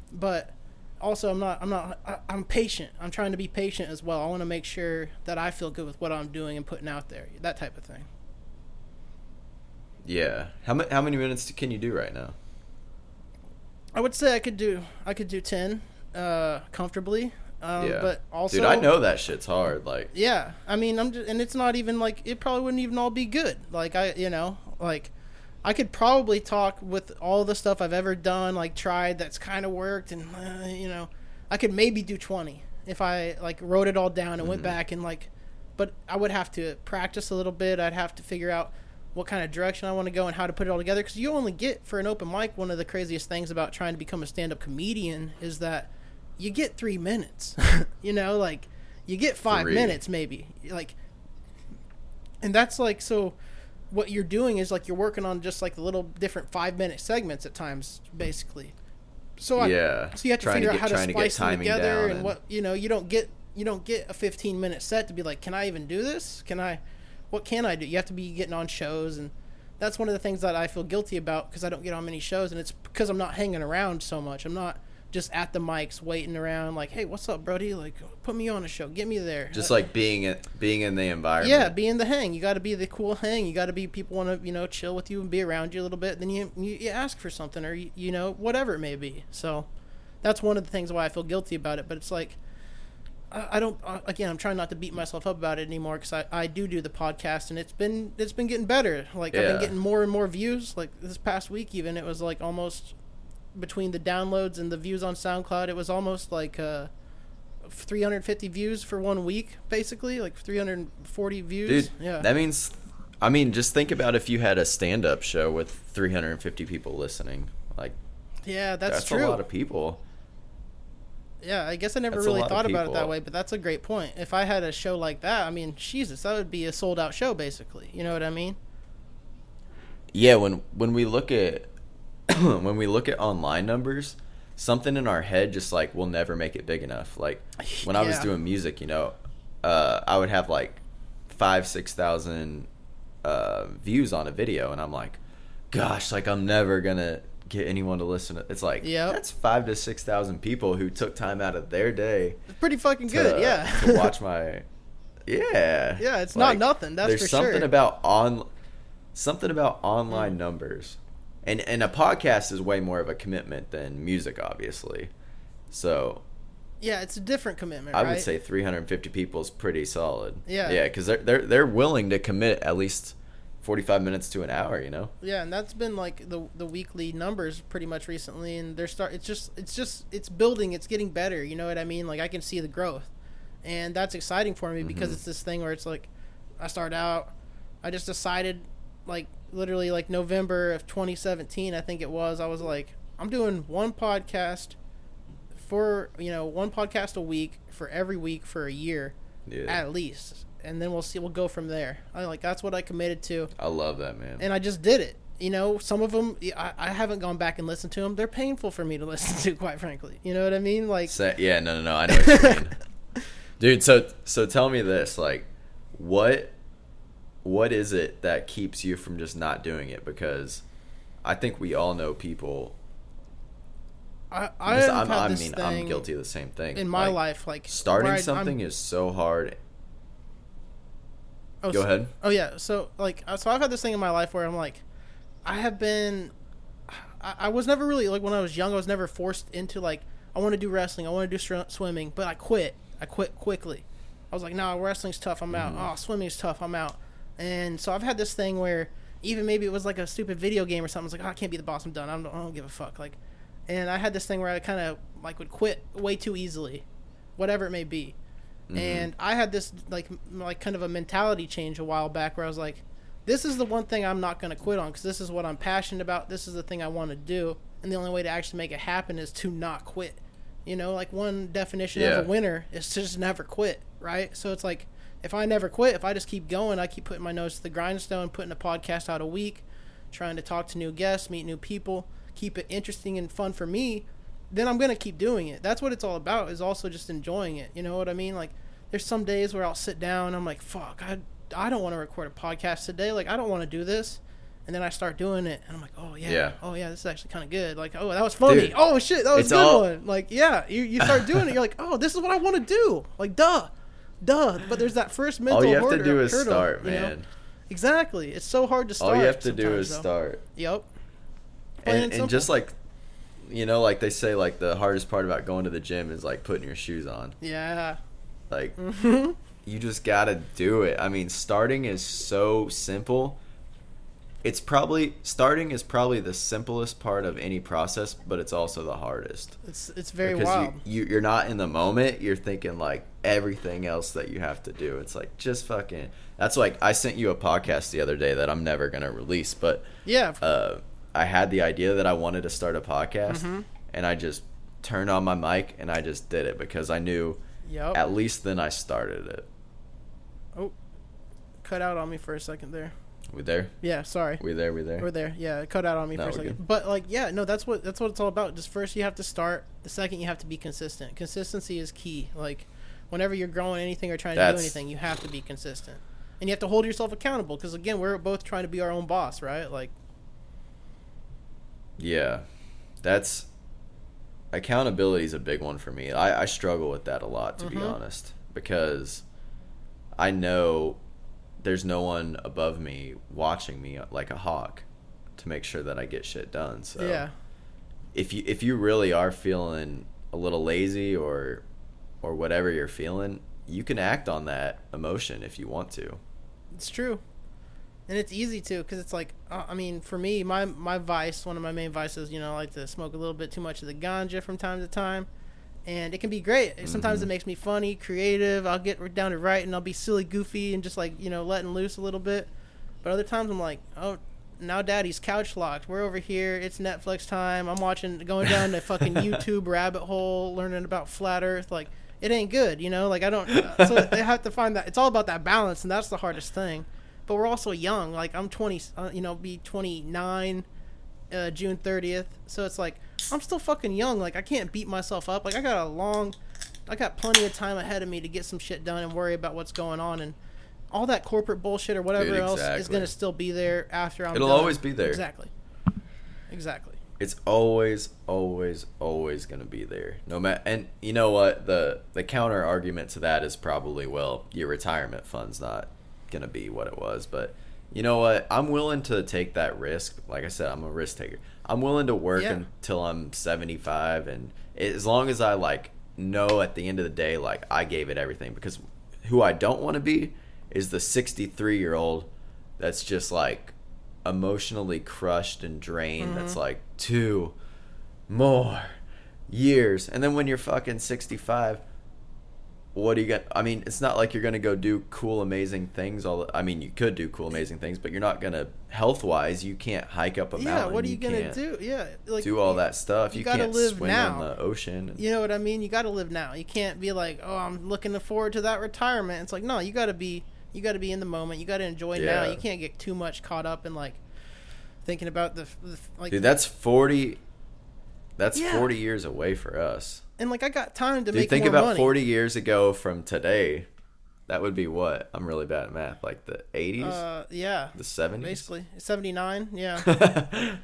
But also, I'm not. I'm not. I, I'm patient. I'm trying to be patient as well. I want to make sure that I feel good with what I'm doing and putting out there. That type of thing. Yeah. How many how many minutes can you do right now? I would say I could do. I could do 10 uh, comfortably. Um, yeah. But also, Dude, I know that shit's hard. Like Yeah, I mean, I'm just, and it's not even like it probably wouldn't even all be good. Like I, you know, like I could probably talk with all the stuff I've ever done, like tried that's kind of worked, and uh, you know, I could maybe do 20 if I like wrote it all down and went back and like, but I would have to practice a little bit. I'd have to figure out what kind of direction I want to go and how to put it all together because you only get for an open mic. One of the craziest things about trying to become a stand-up comedian is that you get three minutes. you know, like you get five Three. minutes maybe. Like, and that's like so. What you're doing is like you're working on just like the little different five minute segments at times, basically. So I, Yeah. so you have to Trying to figure out how to trying to splice them together and, and- what you know. You don't get you don't get a 15 minute set to be like, can I even do this? Can I? What can I do? You have to be getting on shows and. That's one of the things that I feel guilty about because I don't get on many shows, and it's because I'm not hanging around so much. I'm not just at the mics waiting around, like, "Hey, what's up, Brody? Like, put me on a show, get me there." just like being in, being in the environment. yeah, being in the hang. You got to be the cool hang. You got to be people want to you know chill with you and be around you a little bit. Then you you, you ask for something or you, you know whatever it may be. So that's one of the things why I feel guilty about it. But it's like I, don't. Uh, again, I'm trying not to beat myself up about it anymore because I, I do do the podcast and it's been it's been getting better. Like I've been getting more and more views. Like this past week, even it was like almost between the downloads and the views on SoundCloud, it was almost like. Uh, 350 views for one week, basically, like 340 views. Dude, yeah, that means I mean, just think about if you had a stand-up show with 350 people listening. Like yeah, that's, that's, true. a lot of people. Yeah, I guess I never That's really thought about it that way, but that's a great point. If I had a show like that, I mean, Jesus, that would be a sold out show, basically. You know what I mean? Yeah, when when we look at when we look at online numbers, something in our head just like we'll never make it big enough. Like when I was doing music, you know, uh, I would have like five, six thousand uh, views on a video, and I'm like, gosh, like I'm never gonna get anyone to listen. It's like, Yep. that's five to six thousand people who took time out of their day It's pretty fucking to, good, yeah. to watch my. Yeah, Yeah, it's not nothing, that's there's something sure. about on, something about online mm. numbers, and and a podcast is way more of a commitment than music, obviously. So yeah, it's a different commitment, I right? would say 350 people is pretty solid. Yeah. yeah, because they're they're they're willing to commit at least 45 minutes to an hour. You know. Yeah, and that's been like the the weekly numbers pretty much recently, and they're start. It's just it's just it's building. It's getting better. You know what I mean? Like I can see the growth, and that's exciting for me because mm-hmm. it's this thing where it's like, I start out, I just decided, like literally like November of 2017, I think it was. I was like, I'm doing one podcast for you know one podcast a week for every week for a year Yeah. at least, and then we'll see. We'll go from there. I like that's what I committed to I love that man. and I just did it. You know, some of them I, I haven't gone back and listened to them. They're painful for me to listen to, quite frankly. You know what I mean? Like, Sa- yeah, no, no, no. I know what you mean, dude. So, so tell me this: like, what, what is it that keeps you from just not doing it? Because I think we all know people. I, I, I'm, I mean, thing I'm guilty of the same thing in my Like, life. Like Starting I- something I'm- is so hard. Oh, Go so- ahead. Oh yeah. So like, uh, so I've had this thing in my life where I'm like, I have been, I, I was never really like when I was young. I was never forced into like I want to do wrestling. I want to do str- swimming, but I quit. I quit quickly. I was like, no, wrestling's tough. I'm out. Mm-hmm. Oh, swimming's tough. I'm out. And so I've had this thing where even maybe it was like a stupid video game or something. I was like, oh, I can't be the boss. I'm done. I don't, I don't give a fuck. Like, and I had this thing where I kind of like would quit way too easily, whatever it may be. Mm-hmm. And I had this like m- like kind of a mentality change a while back where I was like, this is the one thing I'm not going to quit on because this is what I'm passionate about. This is the thing I want to do, and the only way to actually make it happen is to not quit. You know, like one definition Yeah. of a winner is to just never quit, right? So it's like if I never quit, if I just keep going, I keep putting my nose to the grindstone, putting a podcast out a week, trying to talk to new guests, meet new people, keep it interesting and fun for me, then I'm gonna keep doing it. That's what it's all about. Is also just enjoying it. You know what I mean? Like, there's some days where I'll sit down and I'm like, fuck, I I don't want to record a podcast today. Like, I don't want to do this. And then I start doing it, and I'm like, oh yeah, Yeah. oh yeah, this is actually kind of good. Like, oh that was funny. Dude, oh shit, that was a good all- one. Like, yeah, you you start doing it, you're like, oh, this is what I want to do. Like, duh, duh. But there's that first mental. All you have to do is hurdle, start, you know? man. Exactly. It's so hard to start. All you have to do is though. start. Yep. Plain And, and and just like, you know, like they say, like the hardest part about going to the gym is like putting your shoes on. Yeah. Like, Mm-hmm. you just gotta do it. I mean, starting is so simple. It's probably starting is probably the simplest part of any process, but it's also the hardest. It's it's very because wild. You, you you're not in the moment. You're thinking like everything else that you have to do. It's like just fucking. That's like I sent you a podcast the other day that I'm never gonna release, but yeah. uh, I had the idea that I wanted to start a podcast, Mm-hmm. and I just turned on my mic and I just did it because I knew yep. at least then I started it. Oh, cut out on me for a second there. We there? Yeah, sorry. We there? We there? We're there. Yeah, it cut out on me No, for a second. good. But like, yeah, no, that's what that's what it's all about. Just first you have to start. The second you have to be consistent. Consistency is key. Like, whenever you're growing anything or trying to do anything, you have to be consistent, and you have to hold yourself accountable. Because again, we're both trying to be our own boss, right? Like, Yeah, that's accountability is a big one for me. I, I struggle with that a lot, to be Mhm. honest, because I know there's no one above me watching me like a hawk to make sure that I get shit done. So yeah, if you if you really are feeling a little lazy or or whatever you're feeling, you can act on that emotion if you want to. it's true. And it's easy to, because it's like, uh, I mean, for me, my my vice, one of my main vices, you know, I like to smoke a little bit too much of the ganja from time to time, and it can be great. Sometimes it makes me funny, creative. I'll get down to writing. I'll be silly, goofy, and just like you know, letting loose a little bit. But other times I'm like, oh, now Daddy's couch locked. We're over here. It's Netflix time. I'm watching, going down the fucking YouTube rabbit hole, learning about flat Earth. Like, it ain't good, you know. Like I don't. So they have to find that. It's all about that balance, and that's the hardest thing. But we're also young. Like I'm 20, uh, you know, be 29, uh, June 30th. So it's like I'm still fucking young. Like I can't beat myself up. Like I got a long, I got plenty of time ahead of me to get some shit done and worry about what's going on and all that corporate bullshit or whatever Dude, else is gonna still be there after I'm. It'll done. always be there. Exactly. Exactly. it's always always always going to be there no matter and you know what the the counter argument to that is probably well your retirement fund's not to be what it was but you know what? I'm willing to take that risk. Like i said i'm a risk taker. I'm willing to work Yeah. until i'm 75 and as long as i like know at the end of the day like i gave it everything because who i don't want to be is the 63 year old that's just like emotionally crushed and drained that's mm-hmm. like two more years. And then when you're fucking 65 what do you get i mean it's not like you're gonna go do cool amazing things all the, i mean you could do cool amazing things but you're not gonna health wise you can't hike up a mountain. Yeah. What are you, gonna do? Yeah. Like do all you- that stuff you you, gotta can't live swim now. in the ocean You know what I mean? You got to live now. You can't be like, "Oh, I'm looking forward to that retirement." It's like, no, you got to be you got to be in the moment. You got to enjoy now. You can't get too much caught up in like thinking about the, the like dude that's 40 that's Yeah. 40 years away for us and like I got time to Dude, make think about money. 40 years ago from today. That would be what? I'm really bad at math. Like the 80s? uh yeah. the 70s? Basically, 79, yeah.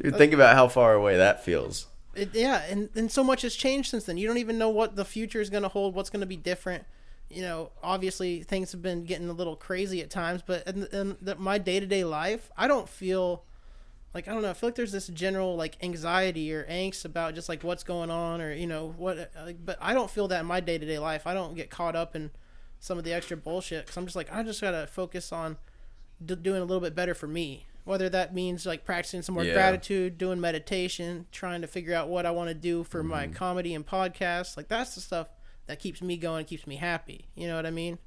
Dude, think about how far away that feels. It, yeah, and, and so much has changed since then. You don't even know what the future is going to hold, what's going to be different. You know, obviously things have been getting a little crazy at times, but in, in the, my day to day life, I don't feel like I don't know. I feel like there's this general like anxiety or angst about just like what's going on or you know what. uh, But I don't feel that in my day to day life. I don't get caught up in some of the extra bullshit because I'm just like I just gotta focus on d- doing a little bit better for me. Whether that means like practicing some more Yeah. gratitude, doing meditation, trying to figure out what I want to do for my Mm-hmm. comedy and podcast, like that's the stuff that keeps me going, keeps me happy. You know what I mean?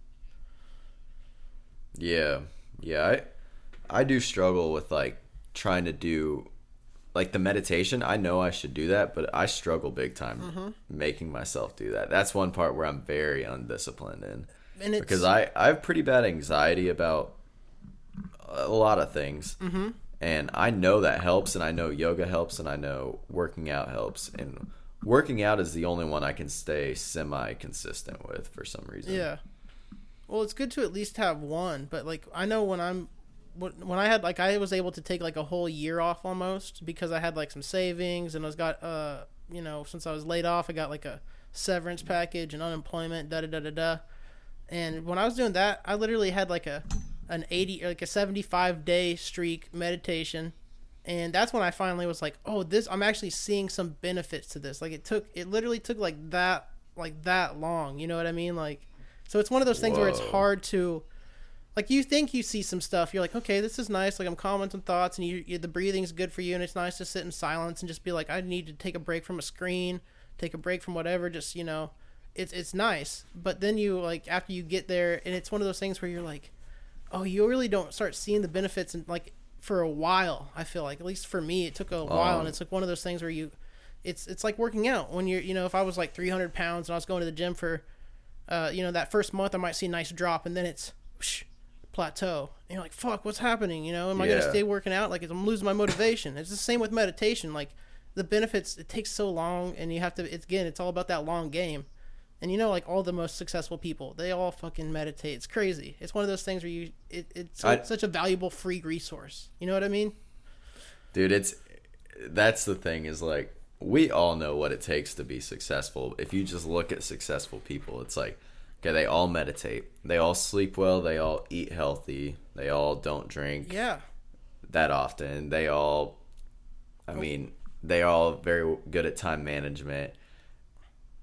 Yeah, yeah. I I do struggle with like trying to do like the meditation. I know I should do that, but I struggle big time Mm-hmm. making myself do that. That's one part where I'm very undisciplined in And it's because I I have pretty bad anxiety about a lot of things. Mm-hmm. And I know that helps, and I know yoga helps, and I know working out helps. And working out is the only one I can stay semi consistent with for some reason. Yeah. Well, it's good to at least have one, but like I know when I'm when when I had like I was able to take like a whole year off almost because I had like some savings and I was got uh you know since I was laid off I got like a severance package and unemployment da da da da da, and when I was doing that I literally had like a an eighty or like a seventy five day streak meditation. And that's when I finally was like, "Oh, this! I'm actually seeing some benefits to this. Like, it took, it literally took like that, like that long. You know what I mean? Like, so it's one of those things where it's hard to like you think you see some stuff. You're like okay this is nice. Like i'm calming some thoughts and you, you the breathing's good for you and it's nice to sit in silence and just be like i need to take a break from a screen take a break from whatever just you know it's it's nice. But then you like after you get there and it's one of those things where you're like oh you really don't start seeing the benefits and like for a while i feel like. At least for me it took a while and it's like one of those things where you it's it's like working out when you're you know if i was like 300 pounds and i was going to the gym for uh, you know, that first month I might see a nice drop, and then it's whoosh, plateau. And you're like, "Fuck, what's happening?" You know, am I gonna stay working out? Like, I'm losing my motivation. it's the same with meditation. Like, the benefits it takes so long, and you have to. It's again, it's all about that long game. And you know, like all the most successful people, they all fucking meditate. It's crazy. It's one of those things where you, it, it's I- such a valuable free resource. You know what I mean? dude it's that's the thing is like we all know what it takes to be successful if you just look at successful people it's like okay they all meditate. They all sleep well. They all eat healthy. They all don't drink Yeah. that often. They all i oh. mean they all very good at time management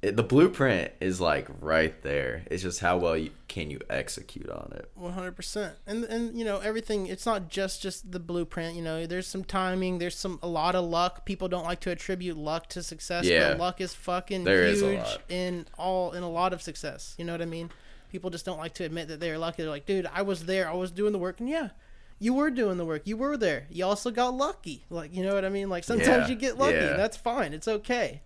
it, the blueprint is like right there it's just how well you, can you execute on it One hundred percent, and and you know everything. It's not just just the blueprint. You know, there's some timing. There's some a lot of luck. People don't like to attribute luck to success, Yeah. but luck is fucking There is huge lot. in all in a lot of success. You know what I mean? People just don't like to admit that they're lucky. They're like, dude, I was there. I was doing the work, and yeah. You were doing the work. You were there. You also got lucky. Like, you know what I mean? Like sometimes Yeah, you get lucky. yeah. That's fine. It's okay.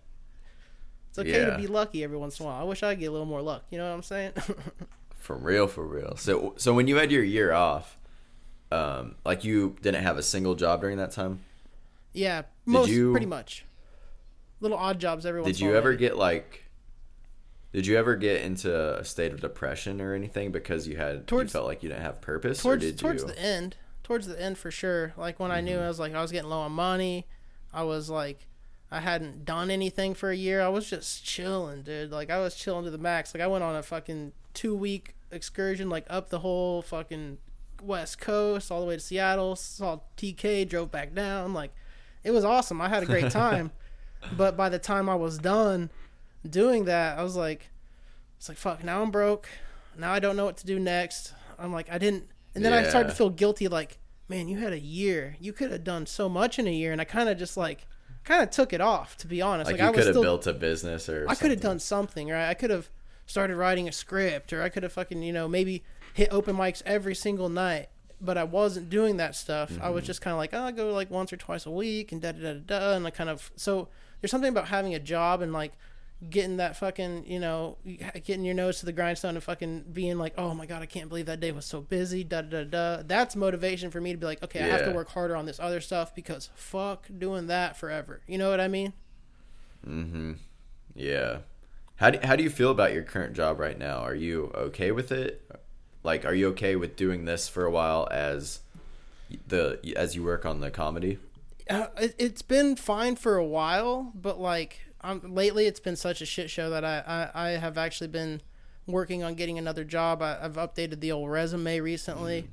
It's okay Yeah. to be lucky every once in a while. I wish I get a little more luck. You know what I'm saying? For real, for real. So, so when you had your year off, um, like you didn't have a single job during that time. Yeah, most you- pretty much. Little odd jobs every once. Did you ever maybe. get like? Did you ever get into a state of depression or anything because you had Towards- you felt like you didn't have purpose? towards towards you? Mm-hmm. the end? Towards the end for sure. Like when I knew I was like I was getting low on money, I was like I hadn't done anything for a year. I was just chilling, dude. Like I was chilling to the max. Like I went on a fucking two week excursion, like up the whole fucking west coast, all the way to Seattle. Saw TK, drove back down. Like it was awesome. I had a great time. but by the time I was done doing that, I was like, it's like fuck. Now I'm broke. Now I don't know what to do next. I'm like I didn't. And then I started to feel guilty. Like man, you had a year. You could have done so much in a year. And I kind of just like kind of took it off. To be honest, like, like, I you could have built a business or I could have done something, right? I could have started writing a script, or I could have fucking, you know, maybe hit open mics every single night. But I wasn't doing that stuff. I was Mm-hmm. just kind of like, oh, I go like once or twice a week, and da da da da da, and I kind of. So there's something about having a job and like getting that fucking, you know, getting your nose to the grindstone and fucking being like, oh my god, I can't believe that day was so busy, da da da. That's motivation for me to be like, okay, I have to work harder on this other stuff because fuck doing that forever. You know what I mean? Mm-hmm. Yeah. How do, how do you feel about your current job right now? Are you okay with it? Like, are you okay with doing this for a while as the as you work on the comedy? uh, it, it's been fine for a while, but like um, lately, it's been such a shit show that I, I, I have actually been working on getting another job. I, I've updated the old resume recently,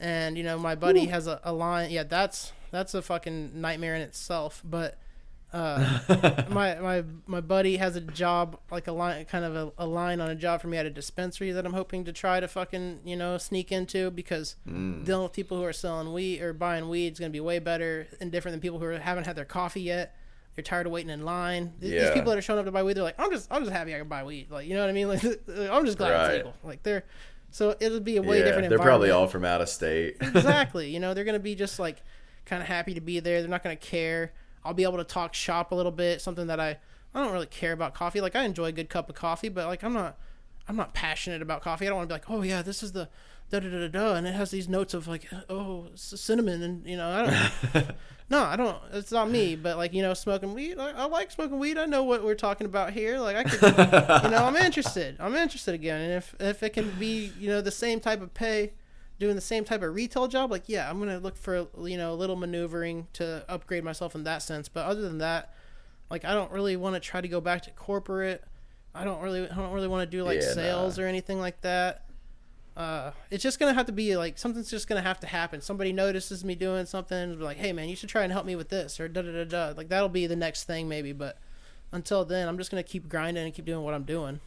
and you know my buddy has a, a line. Yeah, that's that's a fucking nightmare in itself. But uh, my my my buddy has a job like a line, kind of a, a line on a job for me at a dispensary that I'm hoping to try to fucking you know sneak into because dealing with people who are selling weed or buying weed is gonna be way better and different than people who are, haven't had their coffee yet. They're tired of waiting in line. Th- These Yeah. people that are showing up to buy weed, they're like, I'm just, I'm just happy I can buy weed. Like, you know what I mean? Like, I'm just glad it's legal. Like, they're, so it'll be a way yeah, different they're probably all from out of state. exactly. You know, they're gonna be just like kind of happy to be there. They're not gonna care. I'll be able to talk shop a little bit. Something that I I don't really care about coffee. Like I enjoy a good cup of coffee, but like I'm not I'm not passionate about coffee. I don't want to be like, oh yeah, this is the da da da da da, and it has these notes of like oh cinnamon and you know I don't. No, I don't. It's not me. But like you know, smoking weed. I, I like smoking weed. I know what we're talking about here. Like I could, you know, I'm interested. I'm interested again. And if if it can be, you know, the same type of pay, doing the same type of retail job, like yeah, I'm gonna look for you know a little maneuvering to upgrade myself in that sense. But other than that, like I don't really want to try to go back to corporate. I don't really, I don't really want to do like Yeah, sales nah. or anything like that. Uh, it's just gonna have to be like something's just gonna have to happen. Somebody notices me doing something, be like, "Hey, man, you should try and help me with this," or da da da da. Like that'll be the next thing, maybe. But until then, I'm just gonna keep grinding and keep doing what I'm doing.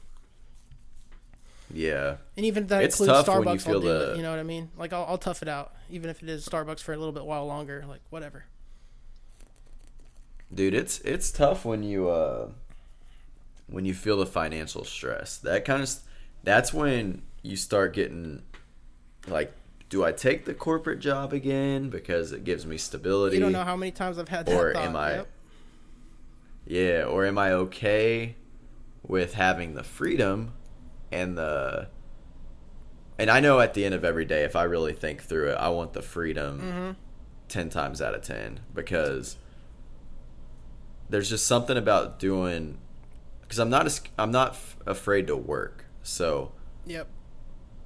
yeah. And even if that It's includes Starbucks, I'll do the- it. You know what I mean? Like I'll, I'll tough it out, even if it is Starbucks for a little bit while longer. Like whatever. Dude, it's it's tough when you uh when you feel the financial stress. That kind of that's when you start getting like do I take the corporate job again because it gives me stability? You don't know how many times I've had that or thought. am I Yep. Yeah, or am I okay with having the freedom and the and I know at the end of every day if I really think through it, I want the freedom Mm-hmm. 10 times out of 10 because there's just something about doing cuz I'm not as, I'm not f- afraid to work. So Yep.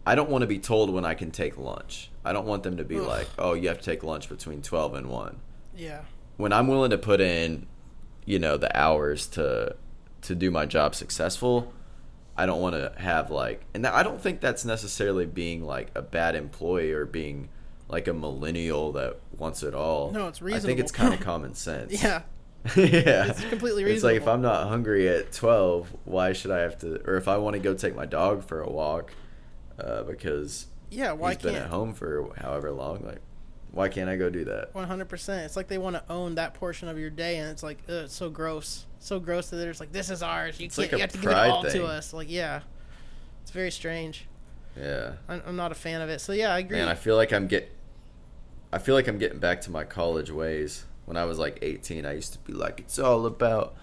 I don't want to be told when I can take lunch. I don't want them to be like, "Oh, you have to take lunch between 12 and 1." Yeah. when I'm willing to put in, you know, the hours to to do my job successful, I don't want to have like, and I don't think that's necessarily being like a bad employee or being like a millennial that wants it all. No, it's reasonable. I think it's kind of common sense. Yeah. yeah, It's completely reasonable. It's like if. I'm not hungry at twelve, why should I have to? Or if I want to go take my dog for a walk, uh, because Yeah. Why he's been can't? at home for however long, like, why can't I go do that? One hundred percent. It's like they want to own that portion of your day, and it's like ugh, it's so gross, so gross that they're just like, "This is ours. You It's can't. like you have to give it all thing. to us." Like, yeah, it's very strange. Yeah. I'm, I'm not a fan of it. So yeah, I agree. Man, I feel like I'm get. I feel like I'm getting back to my college ways. When I was like 18, I used to be like, "It's all about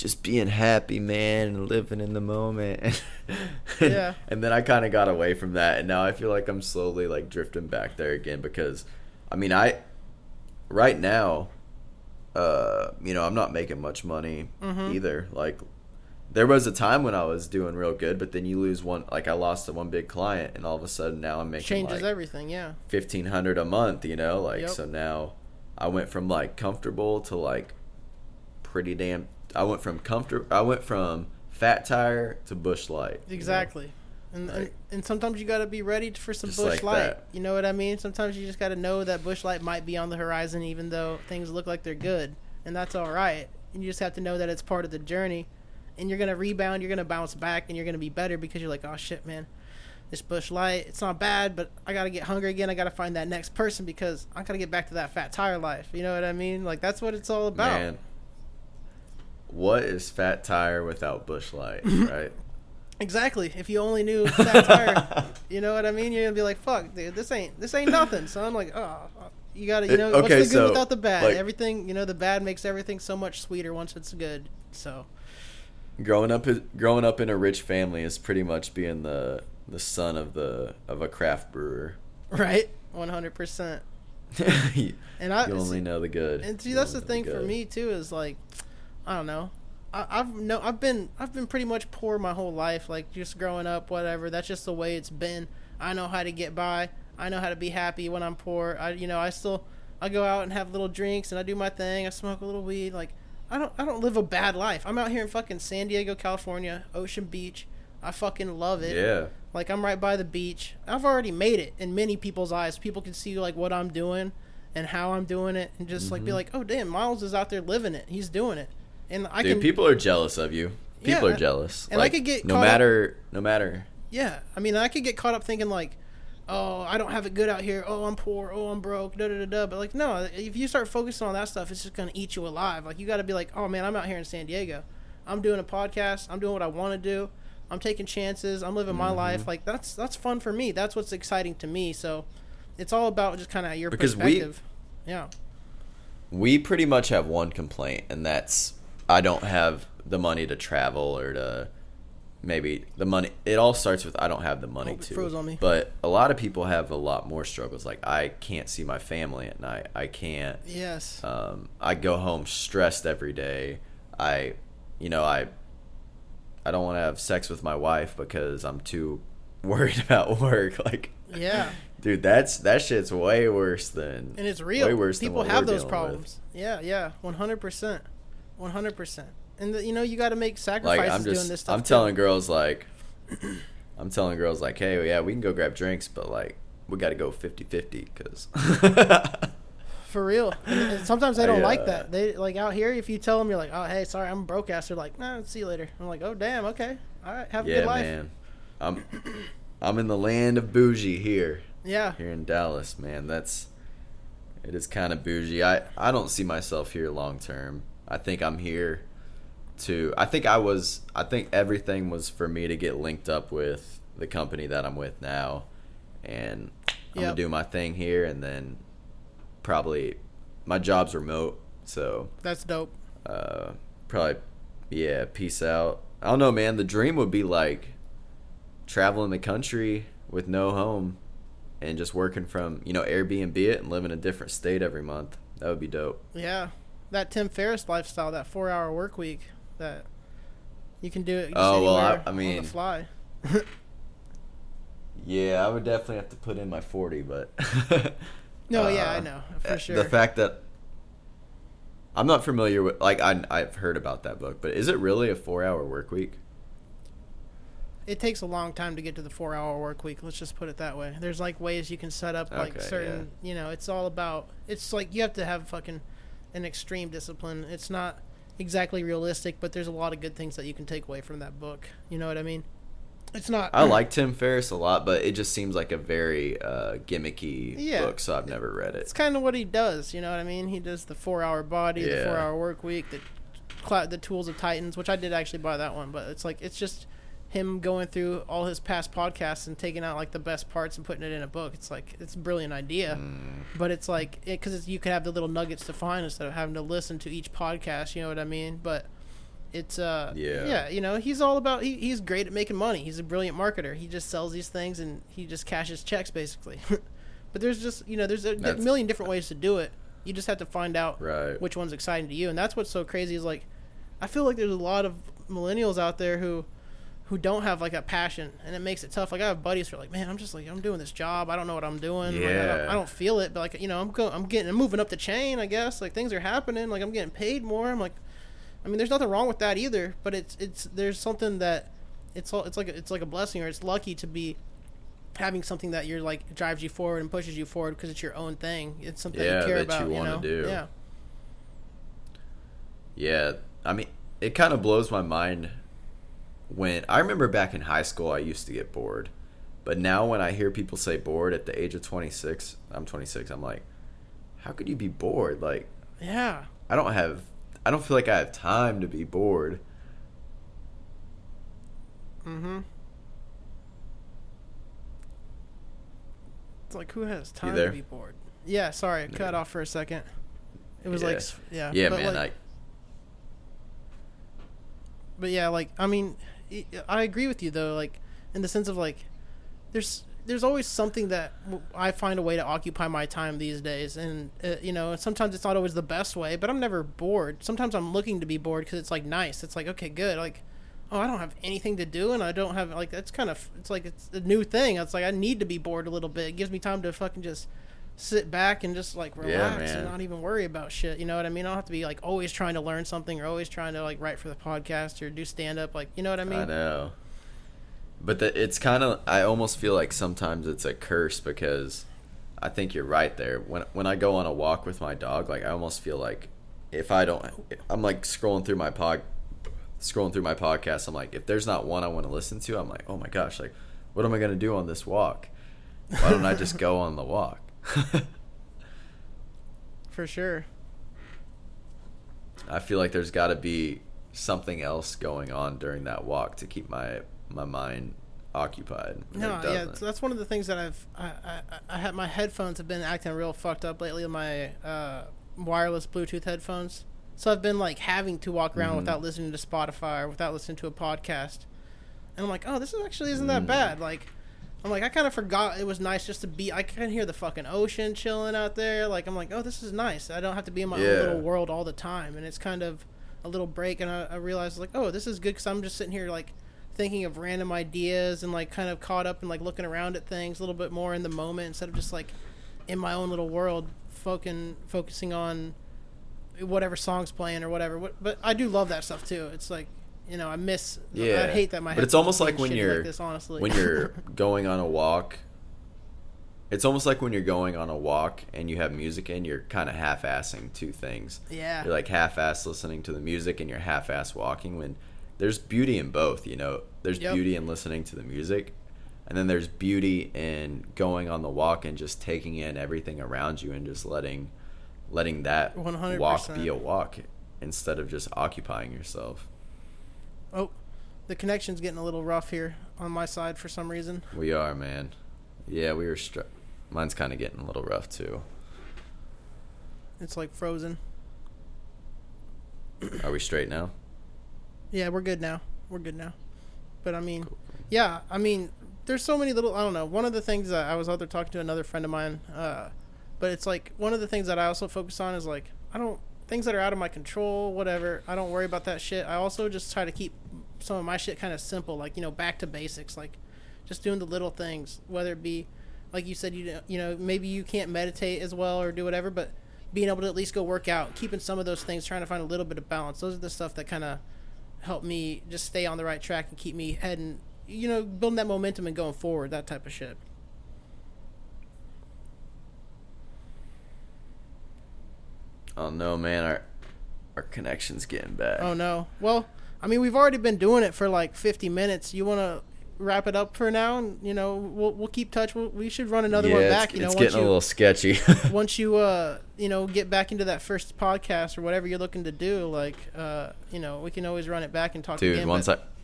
just being happy, man, and living in the moment." Yeah. And then I kind of got away from that, and now I feel like I'm slowly like drifting back there again because, I mean, I, right now, uh, you know, I'm not making much money Mm-hmm. either. Like, there was a time when I was doing real good, but then you lose one. Like, I lost the one big client, and all of a sudden now I'm making changes like, everything. Yeah. fifteen hundred a month, you know, like Yep. so now I went from like comfortable to like pretty damn I went from comfort I went from fat tire to Busch light. you know? Exactly. And, and Like- and sometimes you got to be ready for some bush like light. that. You know what I mean? Sometimes you just got to know that Busch light might be on the horizon, even though things look like they're good, and that's all right. And you just have to know that it's part of the journey, and you're gonna rebound, you're gonna bounce back, and you're gonna be better because you're like, oh shit, man, this Busch light, it's not bad, but I gotta get hungry again. I gotta find that next person because I gotta get back to that fat tire life. You know what I mean? Like that's what it's all about. Man. What is fat tire without Busch light, mm-hmm. right? Exactly. If you only knew fat tire, you know what I mean. You're gonna be like, "Fuck, dude, this ain't this ain't nothing." So I'm like, "Oh, you gotta, you It- know, what's the good so, without the bad? like- everything, you know, the bad makes everything so much sweeter once it's good." So, growing up growing up in a rich family is pretty much being the the son of the of a craft brewer. right, one hundred percent. And I you only know the good. And see, You that's the thing for me too. Is like, I don't know. I, I've no, I've been, I've been pretty much poor my whole life. Like just growing up, whatever. That's just the way it's been. I know how to get by. I know how to be happy when I'm poor. I, you know, I still, I go out and have little drinks and I do my thing. I smoke a little weed. Like, I don't, I don't live a bad life. I'm out here in fucking San Diego, California, Ocean Beach. I fucking love it. Yeah. Like I'm right by the beach. I've already made it in many people's eyes. People can see like what I'm doing and how I'm doing it, and just Mm-hmm. like be like, "Oh damn, Miles is out there living it. He's doing it." And I Dude, can, people are jealous of you. People Yeah, are jealous. and I could get no caught up- matter no matter yeah. I mean, I could get caught up thinking like, oh, I don't have it good out here. Oh, I'm poor. Oh, I'm broke. Da da da da. But like, no, if you start focusing on that stuff, it's just gonna eat you alive. Like, you got to be like, oh man, I'm out here in San Diego. I'm doing a podcast. I'm doing what I want to do. I'm taking chances. I'm living Mm-hmm. my life. Like that's that's fun for me. That's what's exciting to me. So, it's all about just kind of your Because we- perspective. yeah. we pretty much have one complaint, and that's I don't have the money to travel or to maybe the money. It all starts with I don't have the money Hope to. froze on me. But a lot of people have a lot more struggles. Like I can't see my family at night. I can't. Yes. Um, I go home stressed every day. I, you know, I, I don't want to have sex with my wife because I'm too worried about work. Like, yeah. dude, that's that shit's way worse than and it's real. Way worse than People have those dealing with. problems. Yeah, yeah, one hundred percent, one hundred percent. And the, you know you got to make Like sacrifices I'm doing this stuff. I'm too. telling girls like, I'm telling girls like, hey, yeah, we can go grab drinks, but like, we got to go 50-50 because. for real. And, sometimes they don't like that. They like out here. If you tell them you're like, oh hey, sorry, I'm broke ass. They're like, nah, see you later. I'm like, oh damn, okay, all right, have a yeah, good life. man. I'm, I'm in the land of bougie here. Yeah, here in Dallas, man. That's it is kind of bougie. I I don't see myself here long term. I think I'm here to I think I was I think everything was for me to get linked up with the company that I'm with now and I'm Yep. gonna do my thing here and then probably my job's remote, so that's dope. uh probably yeah, peace out. I don't know, man. The dream would be like traveling the country with no home and just working from, you know, Airbnb it and live in a different state every month. That would be dope. Yeah, that Tim Ferriss lifestyle, that four hour work week, that you can do it. Oh, well, I- I on mean- the fly. Yeah, I would definitely have to put in my 40, but No, yeah, Uh, I know for uh, sure. The fact that I'm not familiar with like I I've heard about that book, but is it really a 4-hour work week? it takes a long time to get to the four hour work week let's just put it that way there's like ways you can set up like Okay, certain you know it's all about it's like you have to have fucking an extreme discipline. It's not exactly realistic but there's a lot of good things that you can take away from that book. You know what i mean? It's not I like Tim Ferriss a lot, but it just seems like a very uh, gimmicky Yeah. book, so I've never read it. it's kind of what he does you know what i mean? He does the four hour body the four hour work week the the tools of titans which i did actually buy that one but it's like it's just him going through all his past podcasts and taking out like the best parts and putting it in a book it's like it's a brilliant idea. Mm. but it's like because you could have the little nuggets to find instead of having to listen to each podcast you know what i mean? But it's uh Yeah. yeah you know he's all about he, he's great at making money. He's a brilliant marketer. He just sells these things and he just cashes checks basically. But there's just you know there's a That's- million different ways to do it. You just have to find out Right. which one's exciting to you. And that's what's so crazy is like i feel like there's a lot of millennials out there who who don't have like a passion and it makes it tough. Like i have buddies who are like man i'm just like i'm doing this job. I don't know what i'm doing. Like, I, don't, Yeah. I don't feel it but like you know i'm going, i'm getting I'm moving up the chain i guess. Like things are happening. Like i'm getting paid more. I'm like i mean there's nothing wrong with that either but it's it's there's something that it's all it's like a, it's like a blessing or it's lucky to be having something that you're like drives you forward and pushes you forward because it's your own thing. It's something Yeah, you care that about you you, wanna know? do. yeah. Yeah, I mean, it kind of blows my mind when I remember back in high school, I used to get bored. But now when I hear people say bored at the age of 26, I'm 26, I'm like, how could you be bored? Like, yeah I don't have, I don't feel like I have time to be bored. Mm-hmm. It's like who has time to be bored? Yeah, sorry, it cut off for a second. It was Yeah. like yeah, Yeah, man, like- I, but yeah, like I mean, I- agree with you though, like in the sense of like, there's there's always something that I find a way to occupy my time these days, and uh, you know, sometimes it's not always the best way, but I'm never bored. Sometimes I'm looking to be bored because it's like nice. It's like okay, good, like. Oh, I don't have anything to do, and I don't have like that's kind of it's like it's a new thing. It's like I need to be bored a little bit. It gives me time to fucking just sit back and just like relax and not even worry about shit. You know what I mean? I don't have to be like always trying to learn something or always trying to like write for the podcast or do stand up. Like you know what I mean? I know. But the, it's kind of I almost feel like sometimes it's a curse because I think you're right there. When when I go on a walk with my dog, like I almost feel like if I don't I'm like scrolling through my pod scrolling through my podcast, I'm like if there's not one I want to listen to, I'm like, "Oh my gosh, like what am I going to do on this walk?" Why don't I just go on the walk? For sure. I feel like there's got to be something else going on during that walk to keep my my mind occupied. No, yeah, that's one of the things that I've I, I, I had my headphones have been acting real fucked up lately. My uh, wireless Bluetooth headphones, so I've been like having to walk around Mm-hmm. without listening to Spotify or without listening to a podcast, and I'm like, oh, this is actually isn't that bad. Like, I'm like, I kind of forgot it was nice just to be. I can hear the fucking ocean chilling out there. Like, I'm like, oh, this is nice. I don't have to be in my Yeah. own little world all the time, and it's kind of a little break. And I, I realized like, oh, this is good because I'm just sitting here like thinking of random ideas and like kind of caught up and like looking around at things a little bit more in the moment instead of just like in my own little world, focusing focusing on whatever songs playing or whatever. But I do love that stuff too. It's like you know I miss. Yeah, I hate that my. But it's almost like when you're like this, honestly. when you're going on a walk. It's almost like when you're going on a walk and you have music in, you're kind of half-assing two things. Yeah. You're like half-ass listening to the music and you're half-ass walking. When there's beauty in both, you know. There's Yep. beauty in listening to the music, and then there's beauty in going on the walk and just taking in everything around you and just letting letting that 100%. walk be a walk instead of just occupying yourself. Oh, the connection's getting a little rough here on my side for some reason. We are, man. Yeah, we were. Str- Mine's kind of getting a little rough too. It's like frozen. Are we straight now? Yeah, we're good now. We're good now. But I mean, yeah, I mean, there's so many little. I don't know. One of the things that I was out there talking to another friend of mine, uh, but it's like one of the things that I also focus on is like I don't things that are out of my control, whatever. I don't worry about that shit. I also just try to keep some of my shit kind of simple, like you know, back to basics, like just doing the little things, whether it be like you said, you you know, maybe you can't meditate as well or do whatever, but being able to at least go work out, keeping some of those things, trying to find a little bit of balance. Those are the stuff that kind of help me just stay on the right track and keep me heading, you know, building that momentum and going forward, that type of shit. Oh no, man, our our connection's getting bad. Oh no. Well, I mean, we've already been doing it for like 50 minutes. You want to wrap it up for now, and you know, we'll we'll keep touch. We'll, we should run another yeah, one back. You know, it's once getting a little sketchy. once you uh you know get back into that first podcast or whatever you're looking to do, like uh you know, we can always run it back and talk Dude, again. once but- I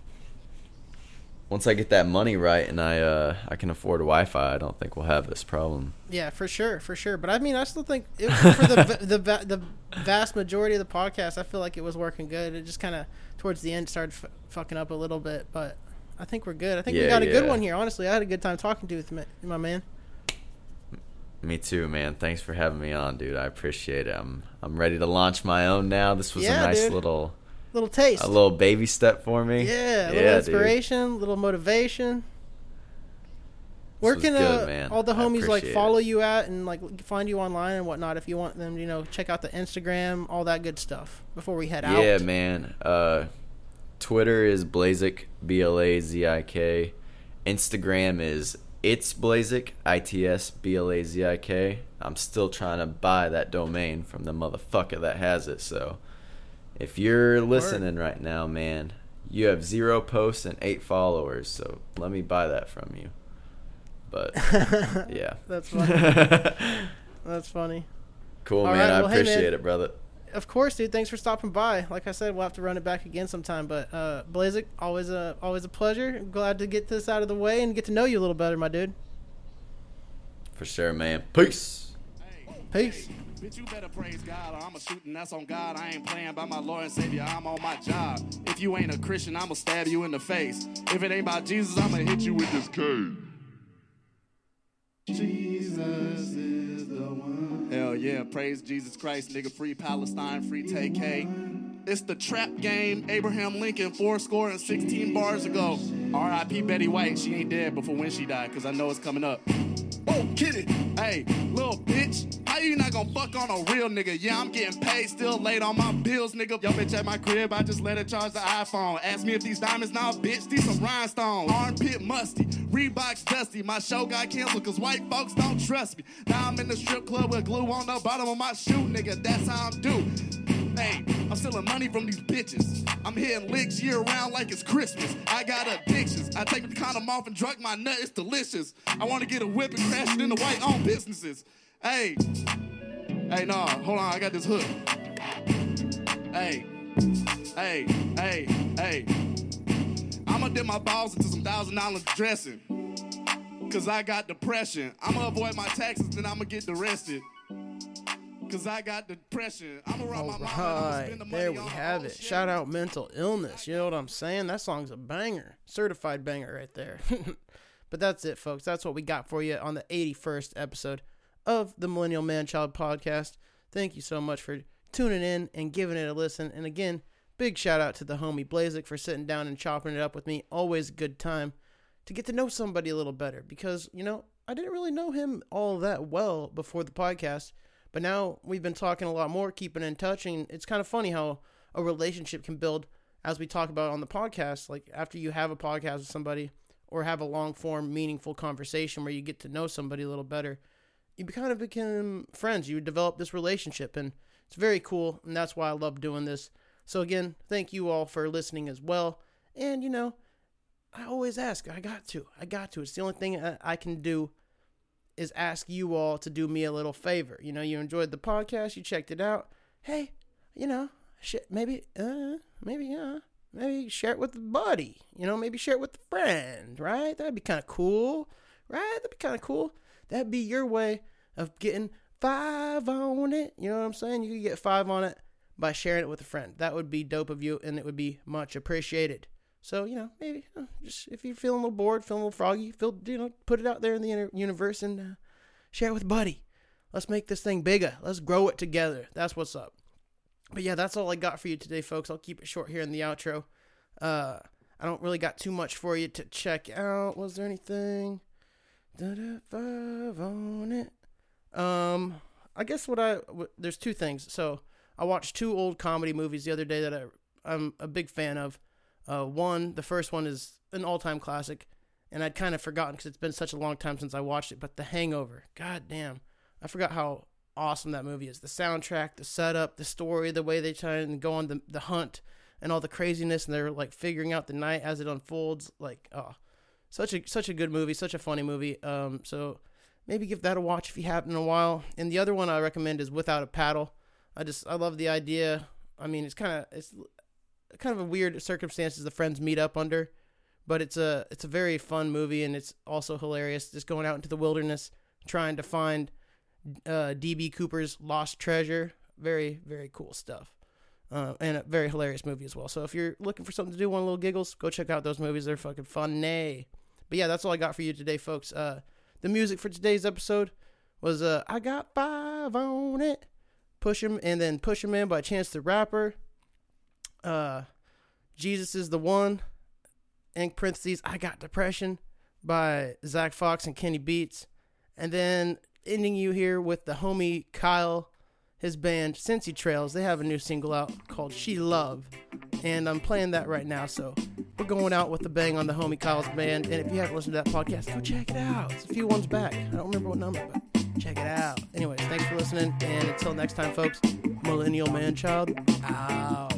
once I get that money right and I uh I can afford Wi-Fi, I don't think we'll have this problem. Yeah, for sure, for sure. But I mean, I still think it, for the the the vast majority of the podcast, I feel like it was working good. It just kind of towards the end started f- fucking up a little bit, but I think we're good. I think we got a good one here. Honestly, I had a good time talking to you, with my, my man. Me too, man. Thanks for having me on, dude. I appreciate it. I'm I'm ready to launch my own now. This was Yeah, a nice dude. little Little taste. a little baby step for me. yeah, a little dude. inspiration, little motivation. Where can good, uh, all the homies like appreciate it. follow you at and like find you online and whatnot if you want them? You know, check out the Instagram, all that good stuff. Before we head out. Yeah, man. Uh, Twitter is Blazik, B L A Z I K. Instagram is it's Blazik, I T S B L A Z I K. I'm still trying to buy that domain from the motherfucker that has it. So if you're listening right now, man, you have zero posts and eight followers. So let me buy that from you. But yeah. That's funny. That's funny. cool, All man. right, I well, hey, man. appreciate it, brother. Of course, dude. Thanks for stopping by. Like I said, we'll have to run it back again sometime. But uh, Blazik, always a always a pleasure. Glad to get this out of the way and get to know you a little better, my dude. For sure, man. Peace. Peace. Bitch, you better praise God or I'ma shoot and that's on God. I ain't playing by my Lord and Savior, I'm on my job. If you ain't a Christian, I'ma stab you in the face. If it ain't about Jesus, I'ma hit you with this K. Jesus is the one. Hell yeah, praise Jesus Christ, nigga. Free Palestine, free TK. It's the trap game, Abraham Lincoln, four score and 16 bars ago. R.I.P. Betty White, she ain't dead before when she died, cause I know it's coming up. Oh, it. Hey, little bitch, you not gonna fuck on a real nigga? Yeah, I'm getting paid, still late on my bills, nigga. Yo, bitch at my crib, I just let her charge the iPhone. Ask me if these diamonds now, bitch, these some rhinestones. Armpit musty, Reeboks dusty. My show got canceled cause white folks don't trust me. Now I'm in the strip club with glue on the bottom of my shoe, nigga. That's how I'm due. Hey, I'm stealing money from these bitches. I'm hitting licks year round like it's Christmas. I got addictions. I take the condom off and drug my nut. It's delicious. I want to get a whip and crash it into white owned businesses. Hey, hey, nah, hold on. I got this hook. Hey, hey, hey, hey. I'ma dip my balls into some thousand dollar dressing. Cause I got depression. I'ma avoid my taxes, then I'ma get arrested. Cause I got depression. I'ma rob my All mama. and I'ma spend the there we have it. shit. Shout out mental illness. You know what I'm saying? That song's a banger, certified banger right there. but that's it, folks. That's what we got for you on the 81st episode of the Millennial Man Child Podcast. Thank you so much for tuning in and giving it a listen. And again, big shout out to the homie Blazik for sitting down and chopping it up with me. Always a good time to get to know somebody a little better because, you know, I didn't really know him all that well before the podcast. But now we've been talking a lot more, keeping in touch, and it's kind of funny how a relationship can build as we talk about on the podcast. Like after you have a podcast with somebody or have a long form, meaningful conversation where you get to know somebody a little better, you kind of become friends. You develop this relationship, and it's very cool, and that's why I love doing this. So again, thank you all for listening as well. And you know, I always ask. I got to. I got to. It's the only thing I, I can do is ask you all to do me a little favor. You know, you enjoyed the podcast, you checked it out. Hey, you know, shit, maybe, uh, maybe, uh, maybe share it with a buddy. You know, maybe share it with a friend, right? That'd be kind of cool, right? That'd be kind of cool. That'd be your way of getting five on it. You know what I'm saying? You could get five on it by sharing it with a friend. That would be dope of you, and it would be much appreciated. So you know, maybe uh, just if you're feeling a little bored, feeling a little froggy, feel you know, put it out there in the universe and uh, share it with buddy. Let's make this thing bigger. Let's grow it together. That's what's up. But yeah, that's all I got for you today, folks. I'll keep it short here in the outro. Uh, I don't really got too much for you to check out. Was there anything? Five on it. Um, I guess what I w- there's two things. So I watched two old comedy movies the other day that I, I'm a big fan of. Uh, one, the first one is an all-time classic, and I'd kind of forgotten because it's been such a long time since I watched it. But The Hangover, god damn, I forgot how awesome that movie is. The soundtrack, the setup, the story, the way they try and go on the the hunt, and all the craziness, and they're like figuring out the night as it unfolds. Like, oh, such a such a good movie, such a funny movie. Um, so maybe give that a watch if you haven't in a while. And the other one I recommend is Without a Paddle. I just I love the idea. I mean, it's kind of it's kind of a weird circumstances the friends meet up under, but it's a it's a very fun movie and it's also hilarious. Just going out into the wilderness trying to find uh, DB Cooper's lost treasure. Very very cool stuff. Uh, and a very hilarious movie as well. So if you're looking for something to do, a little giggles, go check out those movies. They're fucking funny. But yeah, that's all I got for you today, folks. Uh, the music for today's episode was uh, "I Got Five on It," push "Push 'Em," and then push "Push 'Em In" by Chance the Rapper. Uh, Jesus is the one. In parentheses, I got depression by Zack Fox and Kenny Beats, and then ending you here with the homie Kyle, his band Cincy Trails. They have a new single out called "She Love," and I'm playing that right now. So we're going out with the bang on the homie Kyle's band. And if you haven't listened to that podcast, go check it out. It's a few ones back. I don't remember what number, but check it out. Anyways, thanks for listening, and until next time, folks. Millennial Man Child out.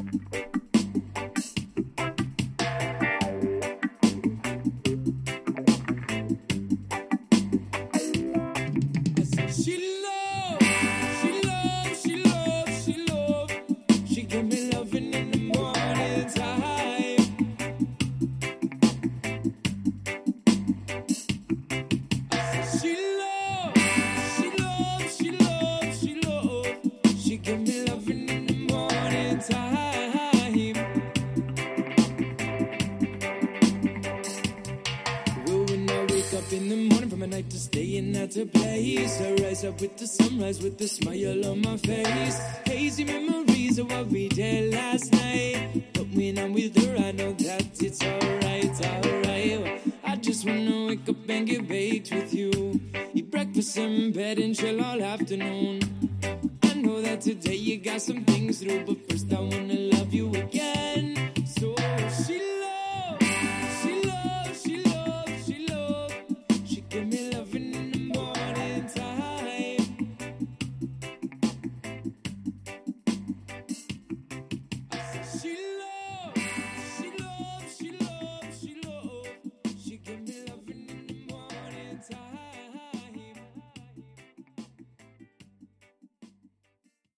With a smile on my face.